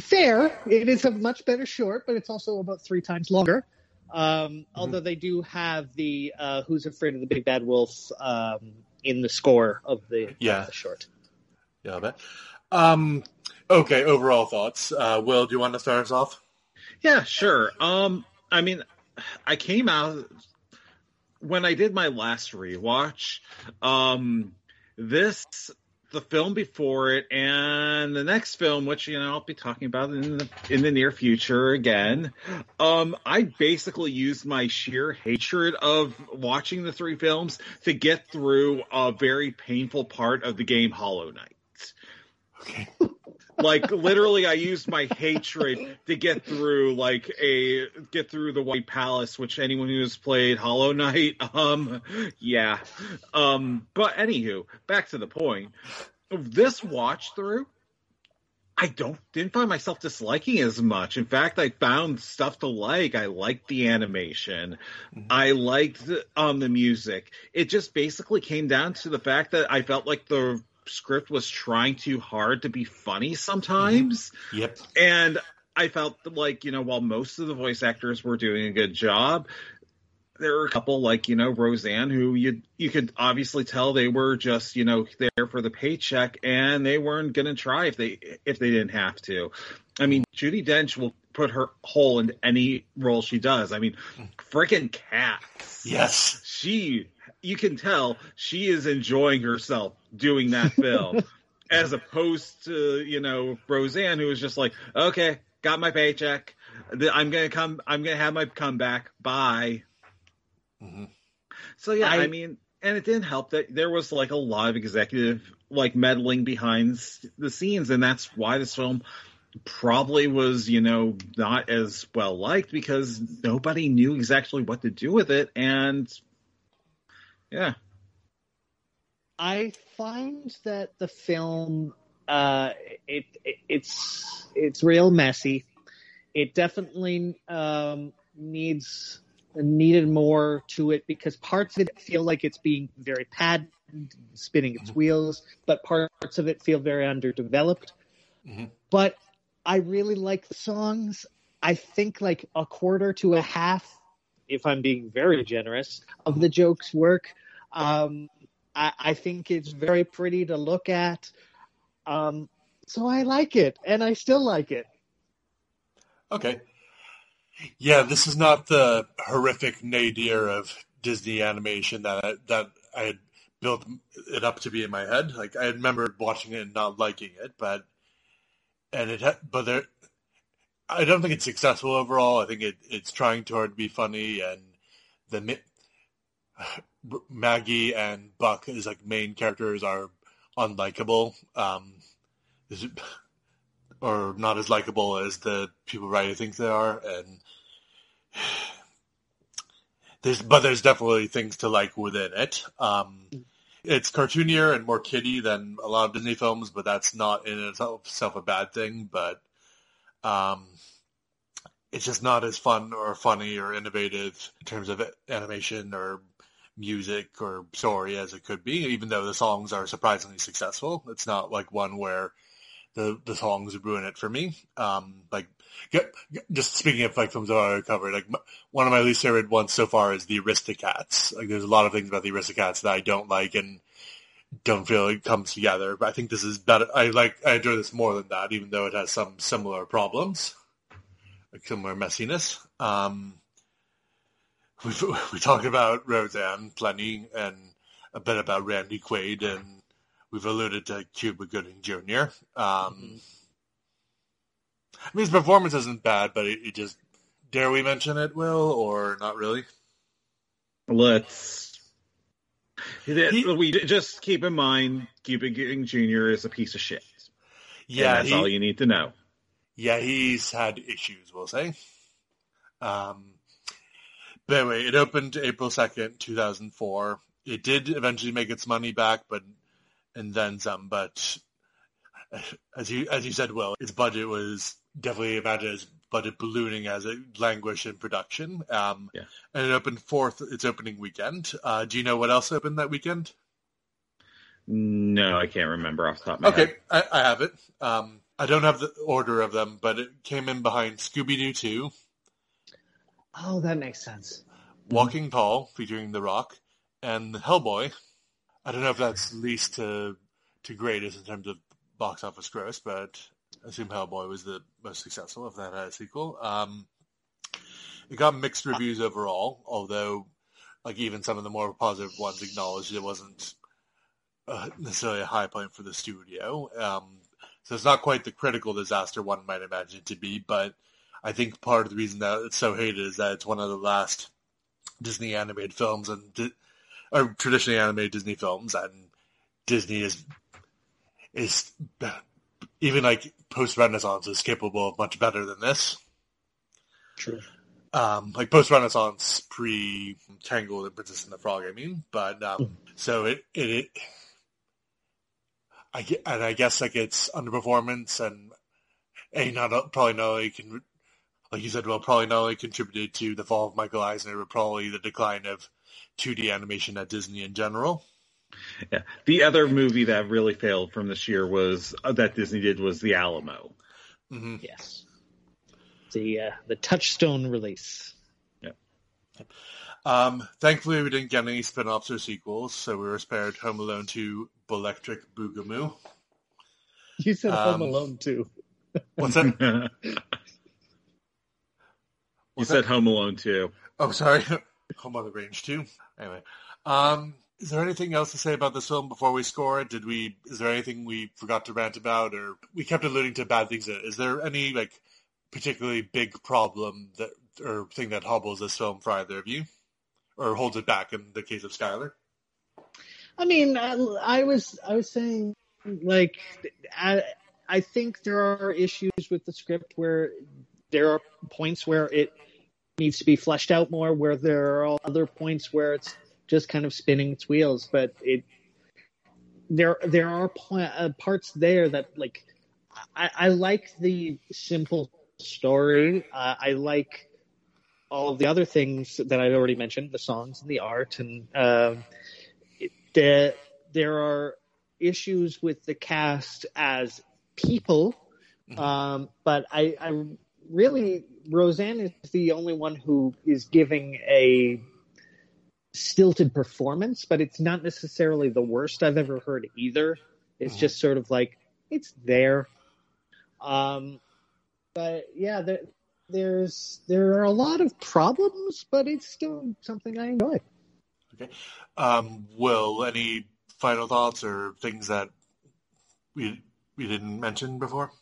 Fair, it is a much better short, but it's also about three times longer. Um, Although they do have the uh, "Who's Afraid of the Big Bad Wolf" um, in the score of the, Yeah. of the short. Yeah, I bet. Um, okay, overall thoughts. Uh, Will, do you want to start us off? Yeah, sure. Um, I mean, I came out when I did my last rewatch. Um, this the film before it and the next film, which you know I'll be talking about in the in the near future again, um, I basically used my sheer hatred of watching the three films to get through a very painful part of the game Hollow Knight. Okay. Like literally i used my hatred to get through like a get through the white palace which anyone who has played hollow knight um yeah um but anywho back to the point this watch through I don't didn't find myself disliking as much. In fact, I found stuff to like. I liked the animation. Mm-hmm. I liked the, um the music. It just basically came down to the fact that I felt like the script was trying too hard to be funny sometimes. Mm-hmm. Yep. And I felt like, you know, while most of the voice actors were doing a good job, there were a couple like, you know, Roseanne who you you could obviously tell they were just, you know, there for the paycheck and they weren't gonna try if they if they didn't have to. I mean, Judi Dench will put her whole into any role she does. I mean, freaking cats. Yes. She you can tell she is enjoying herself doing that film as opposed to you know roseanne who was just like okay got my paycheck i'm gonna come i'm gonna have my comeback bye mm-hmm. so yeah I, I mean and it didn't help that there was like a lot of executive like meddling behind the scenes and that's why this film probably was you know not as well liked because nobody knew exactly what to do with it and yeah. I find that the film uh, it, it, it's it's real messy. It definitely um, needs needed more to it because parts of it feel like it's being very padded, spinning its wheels, but parts of it feel very underdeveloped. Mm-hmm. But I really like the songs. I think like a quarter to a half, if I'm being very generous, of the jokes work. Um, I, I, think it's very pretty to look at. Um, so I like it, and I still like it. Okay. Yeah, this is not the horrific nadir of Disney animation that I, that I had built it up to be in my head. Like I remember watching it and not liking it, but and it but there, I don't think it's successful overall. I think it, it's trying too hard to be funny, and the Maggie and Buck as like main characters are unlikable, um, or not as likable as the people writing think they are, and there's but there's definitely things to like within it. Um, it's cartoonier and more kiddie than a lot of Disney films, but that's not in itself a bad thing. But um, it's just not as fun or funny or innovative in terms of animation or music or story as it could be, even though the songs are surprisingly successful. It's not like one where the the songs ruin it for me. Um, like just speaking of like films already covered, like one of my least favorite ones so far is the Aristocats. Like there's a lot of things about the Aristocats that I don't like and don't feel it comes together. But I think this is better. I like I enjoy this more than that, even though it has some similar problems, like similar messiness. Um, we we talked about Roseanne plenty and a bit about Randy Quaid, and we've alluded to Cuba Gooding Jr. Um, mm-hmm. I mean, his performance isn't bad, but it, it, just dare we mention it, Will, or not really? Let's. He, we just keep in mind Cuba Gooding Jr. is a piece of shit. Yeah, that's he, all you need to know. Yeah, he's had issues, we'll say. Um, but anyway, it opened April 2nd, 2004. It did eventually make its money back, but and then some. But as you as you said, well, its budget was definitely imagine its budget ballooning as it languished in production. Um, yeah. And it opened fourth its opening weekend. Uh, do you know what else opened that weekend? No, I can't remember off the top of my okay, head. Okay, I, I, have it. Um, I don't have the order of them, but it came in behind Scooby Doo 2, Oh, that makes sense. Walking Tall, featuring The Rock, and Hellboy. I don't know if that's least to to greatest in terms of box office gross, but I assume Hellboy was the most successful if that had a sequel. Um, it got mixed reviews overall, although like even some of the more positive ones acknowledged it wasn't uh, necessarily a high point for the studio. Um, so it's not quite the critical disaster one might imagine it to be, but I think part of the reason that it's so hated is that it's one of the last Disney animated films and di- or traditionally animated Disney films, and Disney is is even like post Renaissance is capable of much better than this. True. Um, like post Renaissance, pre Tangled and Princess and the Frog. I mean, but um, so it it. it I and I guess like it's underperformance and a not probably not only can like you said, well, probably not only contributed to the fall of Michael Eisner, but probably the decline of 2D animation at Disney in general. Yeah. The other movie that really failed from this year was uh, that Disney did was The Alamo. Mm-hmm. Yes. The uh, the touchstone release. Yeah. Um, thankfully, we didn't get any spin-offs or sequels, so we were spared Home Alone 2, Electric Boogaloo. You said Home Um, Alone too. What's that? you said that? Home Alone too. Oh, sorry. Home on the Range too. Anyway, um, is there anything else to say about this film before we score it? Did we? Is there anything we forgot to rant about, or we kept alluding to bad things? Is there any like particularly big problem that or thing that hobbles this film for either of you, or holds it back in the case of Skyler? I mean, I, I was I was saying like I I think there are issues with the script where there are points where it needs to be fleshed out more, where there are other points where it's just kind of spinning its wheels. But it there there are uh, parts there that like I, I like the simple story. Uh, I like all of the other things that I've already mentioned, the songs and the art, and um, it, the, there are issues with the cast as people, um, but I, I really Roseanne is the only one who is giving a stilted performance, but it's not necessarily the worst I've ever heard either. It's just sort of like it's there. Um, but yeah, there, there's there are a lot of problems, but it's still something I enjoy. Okay. Um, Will, any final thoughts or things that we we didn't mention before?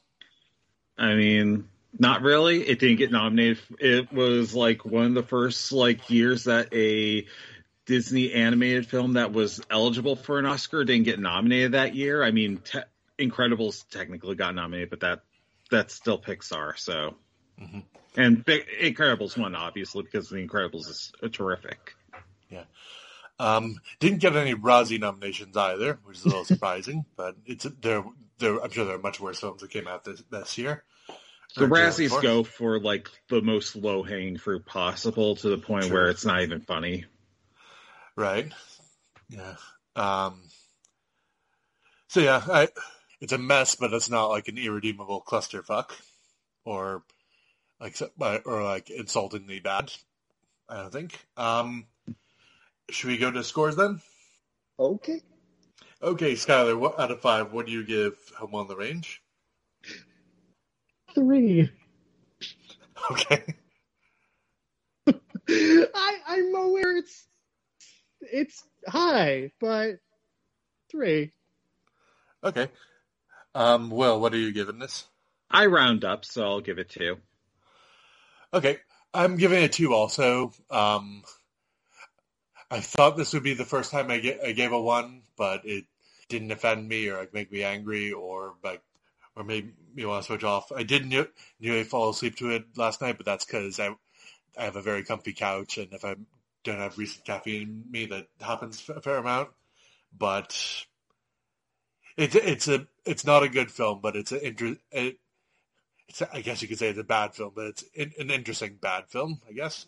I mean, not really. It didn't get nominated. It was like one of the first like years that a Disney animated film that was eligible for an Oscar didn't get nominated that year. I mean, te- Incredibles technically got nominated, but that that's still Pixar. So, Mhm. and Bi- Incredibles won obviously because The Incredibles is terrific. Yeah. Um, didn't get any Razzie nominations either, which is a little surprising. But it's there. There, I'm sure there are much worse films that came out this, this year. The Or Razzies go for like the most low hanging fruit possible to the point True. where it's not even funny. right. Yeah. Um, so yeah, I, it's a mess, but it's not like an irredeemable clusterfuck, or like so- or like insultingly bad. I don't think. Um, should we go to scores then? Okay. Okay, Skyler, what out of five? What do you give Home on the Range? Three. Okay. I I'm aware it's it's high, but three. Okay. Um, Will, what are you giving this? I round up, so I'll give it two. Okay, I'm giving it two also. Um, I thought this would be the first time I, get, I gave a one, but it didn't offend me or like make me angry or like or maybe you want to switch off. I did ne- nearly fall asleep to it last night, but that's because I I have a very comfy couch, and if I don't have recent caffeine in me, that happens a fair amount. But it's it's a it's not a good film, but it's an inter- it, it's I guess you could say it's a bad film, but it's in, an interesting bad film, I guess.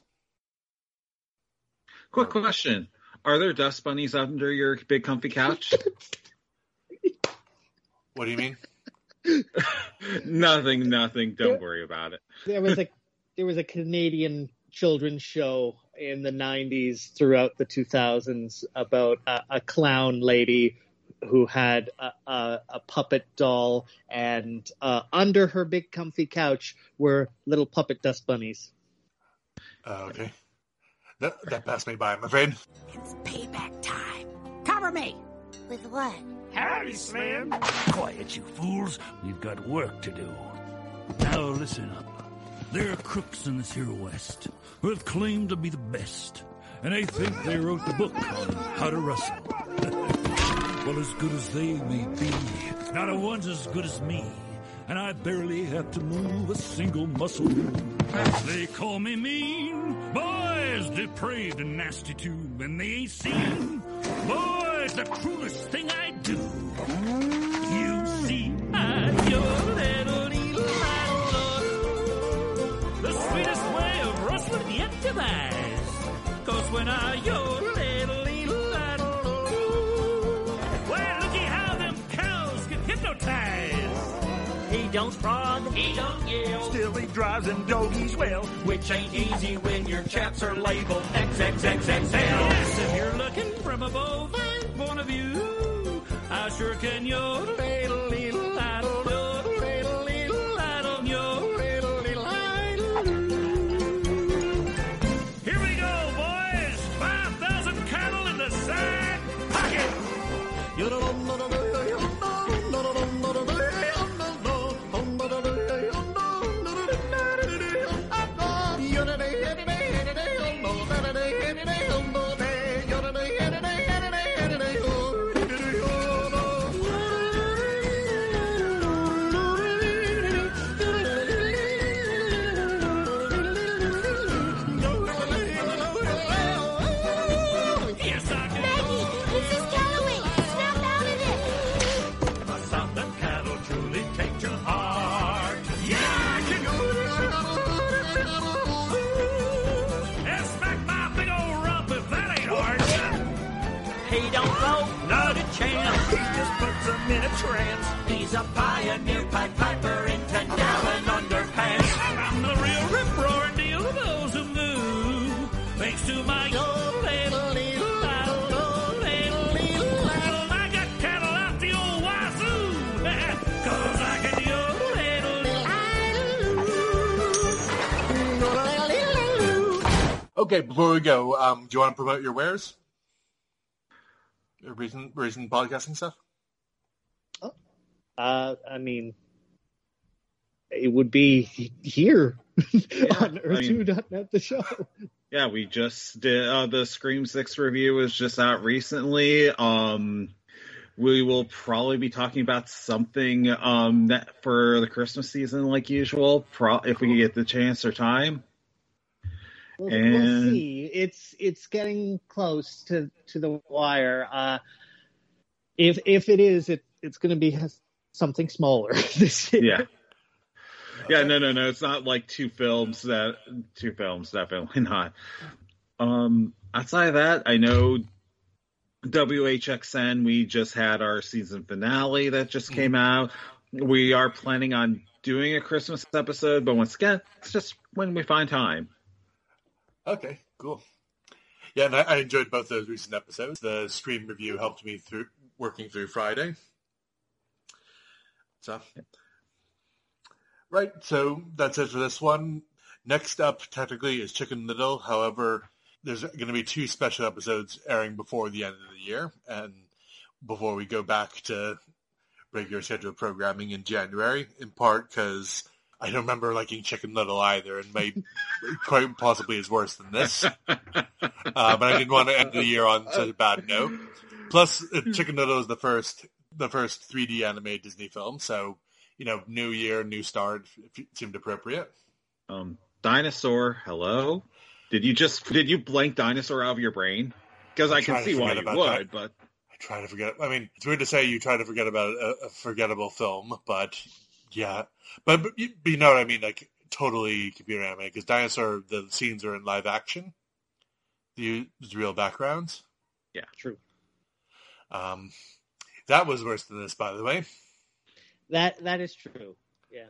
Quick question: Are there dust bunnies under your big comfy couch? What do you mean? nothing, nothing. Don't worry about it. There was a there was a Canadian children's show in the 90s throughout the 2000s about a, a clown lady who had a, a, a puppet doll and uh, under her big comfy couch were little puppet dust bunnies. Uh, okay, that that passed me by. I'm afraid. It's payback time. Cover me. With what? Howdy, Slim. Quiet, you fools. We've got work to do. Now listen up. There are crooks in this here West who have claimed to be the best, and they think they wrote the book on how to wrestle. well, as good as they may be, not a one's as good as me, and I barely have to move a single muscle. They call me mean, boys, depraved and nasty too, and they ain't seen, boys, the cruelest thing I do. You see, I'm your little, little, little, the sweetest way of rustling yet devised. Cause when I yodel, little, little, little, well, looky how them cows get hypnotized. He don't frog, he don't yell. Still he drives them doggies well, which ain't easy when your chaps are labeled XXXXL. Yes, if you're looking from a bovine point of view, I sure can yodel, puts in a trance. He's a pioneer pipe piper into Darren underpants. I'm the real rip roaring deal of those who move. Thanks to my little, little, little, little, little, little, little, I got cattle out the old. Cause I can yodel, little, Okay, before we go, um, do you want to promote your wares? Your recent recent podcasting stuff? Uh, I mean, it would be here on I mean- the show. Yeah, we just did uh, the Scream Six review was just out recently. Um, we will probably be talking about something um that for the Christmas season, like usual, pro- if we get the chance or time. We'll, And- we'll see. It's it's getting close to to the wire. Uh, if if it is, it it's going to be something smaller this year. Yeah. Yeah, no, no, no. It's not like two films that two films, definitely not. Um, outside of that, I know WHXN. We just had our season finale that just came out. We are planning on doing a Christmas episode, but once again, it's just when we find time. Okay, cool. Yeah, and I, I enjoyed both those recent episodes. The Scream review helped me through working through Friday. So, right. So that's it for this one. Next up, technically, is Chicken Little. However, there's going to be two special episodes airing before the end of the year, and before we go back to regular scheduled programming in January. In part because I don't remember liking Chicken Little either, and may quite possibly is worse than this. Uh, but I didn't want to end the year on such a bad note. Plus, Chicken Little is the first the first 3D animated Disney film, so you know, new year, new start seemed appropriate. Um, dinosaur, hello. Did you just did you blank dinosaur out of your brain? Because I, I can see why you would, that. but I try to forget. I mean, it's weird to say you try to forget about a, a forgettable film, but yeah, but, but, you, but you know what I mean, like totally computer animated because dinosaur the scenes are in live action. The, the real backgrounds. yeah, True. Um, that was worse than this, by the way, That that is true. Yeah.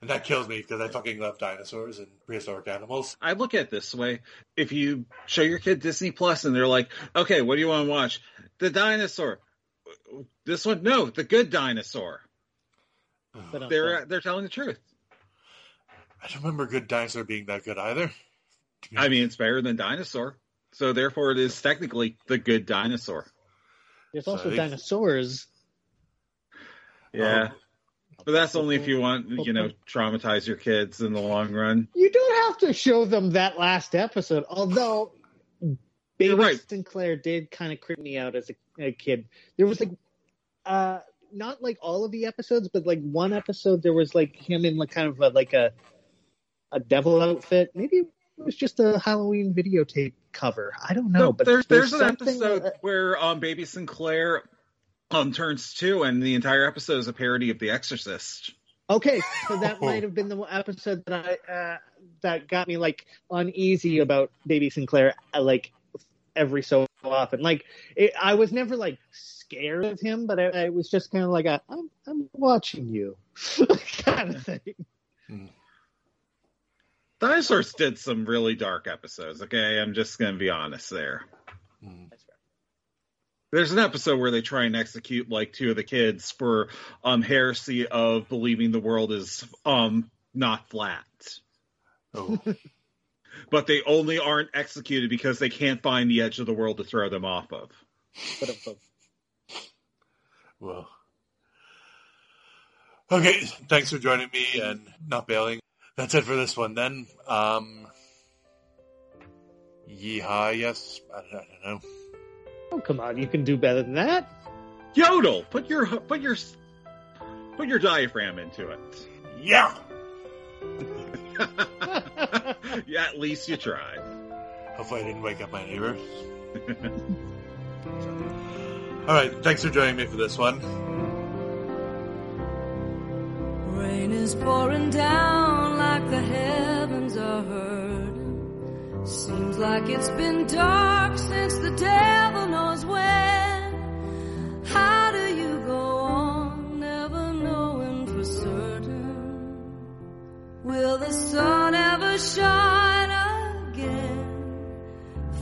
and that kills me because I fucking love dinosaurs and prehistoric animals. I look at it this way: if you show your kid Disney Plus and they're like, "Okay, what do you want to watch?" The dinosaur. This one, no, the good dinosaur. But, uh, They're they're telling the truth. I don't remember Good Dinosaur being that good either. I mean, it's better than dinosaur, so therefore it is technically the good dinosaur. There's So also think- dinosaurs. Yeah. Um, But that's only if you want, you know, traumatize your kids in the long run. You don't have to show them that last episode, although Baby You're right. Sinclair did kind of creep me out as a, a kid. There was like, uh, not like all of the episodes, but like one episode there was like him in like kind of a, like a a devil outfit. Maybe it was just a Halloween videotape cover. I don't know, No, but there's there's an something- episode where um baby Sinclair um turns two, and the entire episode is a parody of The Exorcist. Okay, so that might have been the episode that I uh, that got me like uneasy about Baby Sinclair, uh, like every so often. Like it, I was never like scared of him, but I, I was just kind of like a, I'm I'm watching you kind of thing. Dinosaurs did some really dark episodes. Okay, I'm just gonna be honest there. mm. There's an episode where they try and execute like two of the kids for um heresy of believing the world is um not flat. Oh, But they only aren't executed because they can't find the edge of the world to throw them off of. Well. Okay, thanks for joining me and not bailing. That's it for this one then. Um, yeehaw, yes. I don't, I don't know. oh come on, you can do better than that. Yodel, put your put your put your diaphragm into it. Yeah! yeah, at least you tried. Hopefully I didn't wake up my neighbor. Alright, thanks for joining me for this one. Rain is pouring down like the heavens are hurting. Seems like it's been dark since the devil knows when. How do you go on, never knowing for certain? Will the sun ever shine again?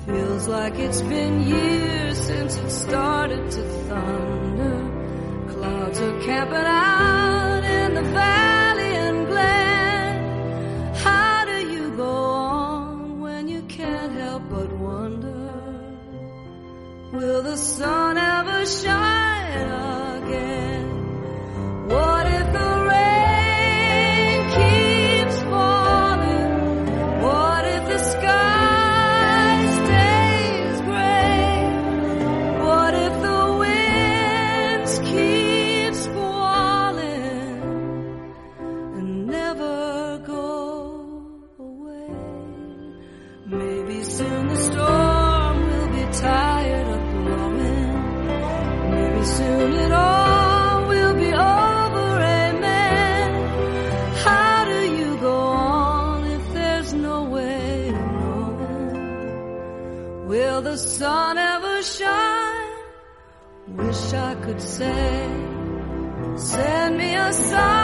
Feels like it's been years since it started to thunder. Clouds are camping out Will the sun ever shine say, send me a sign.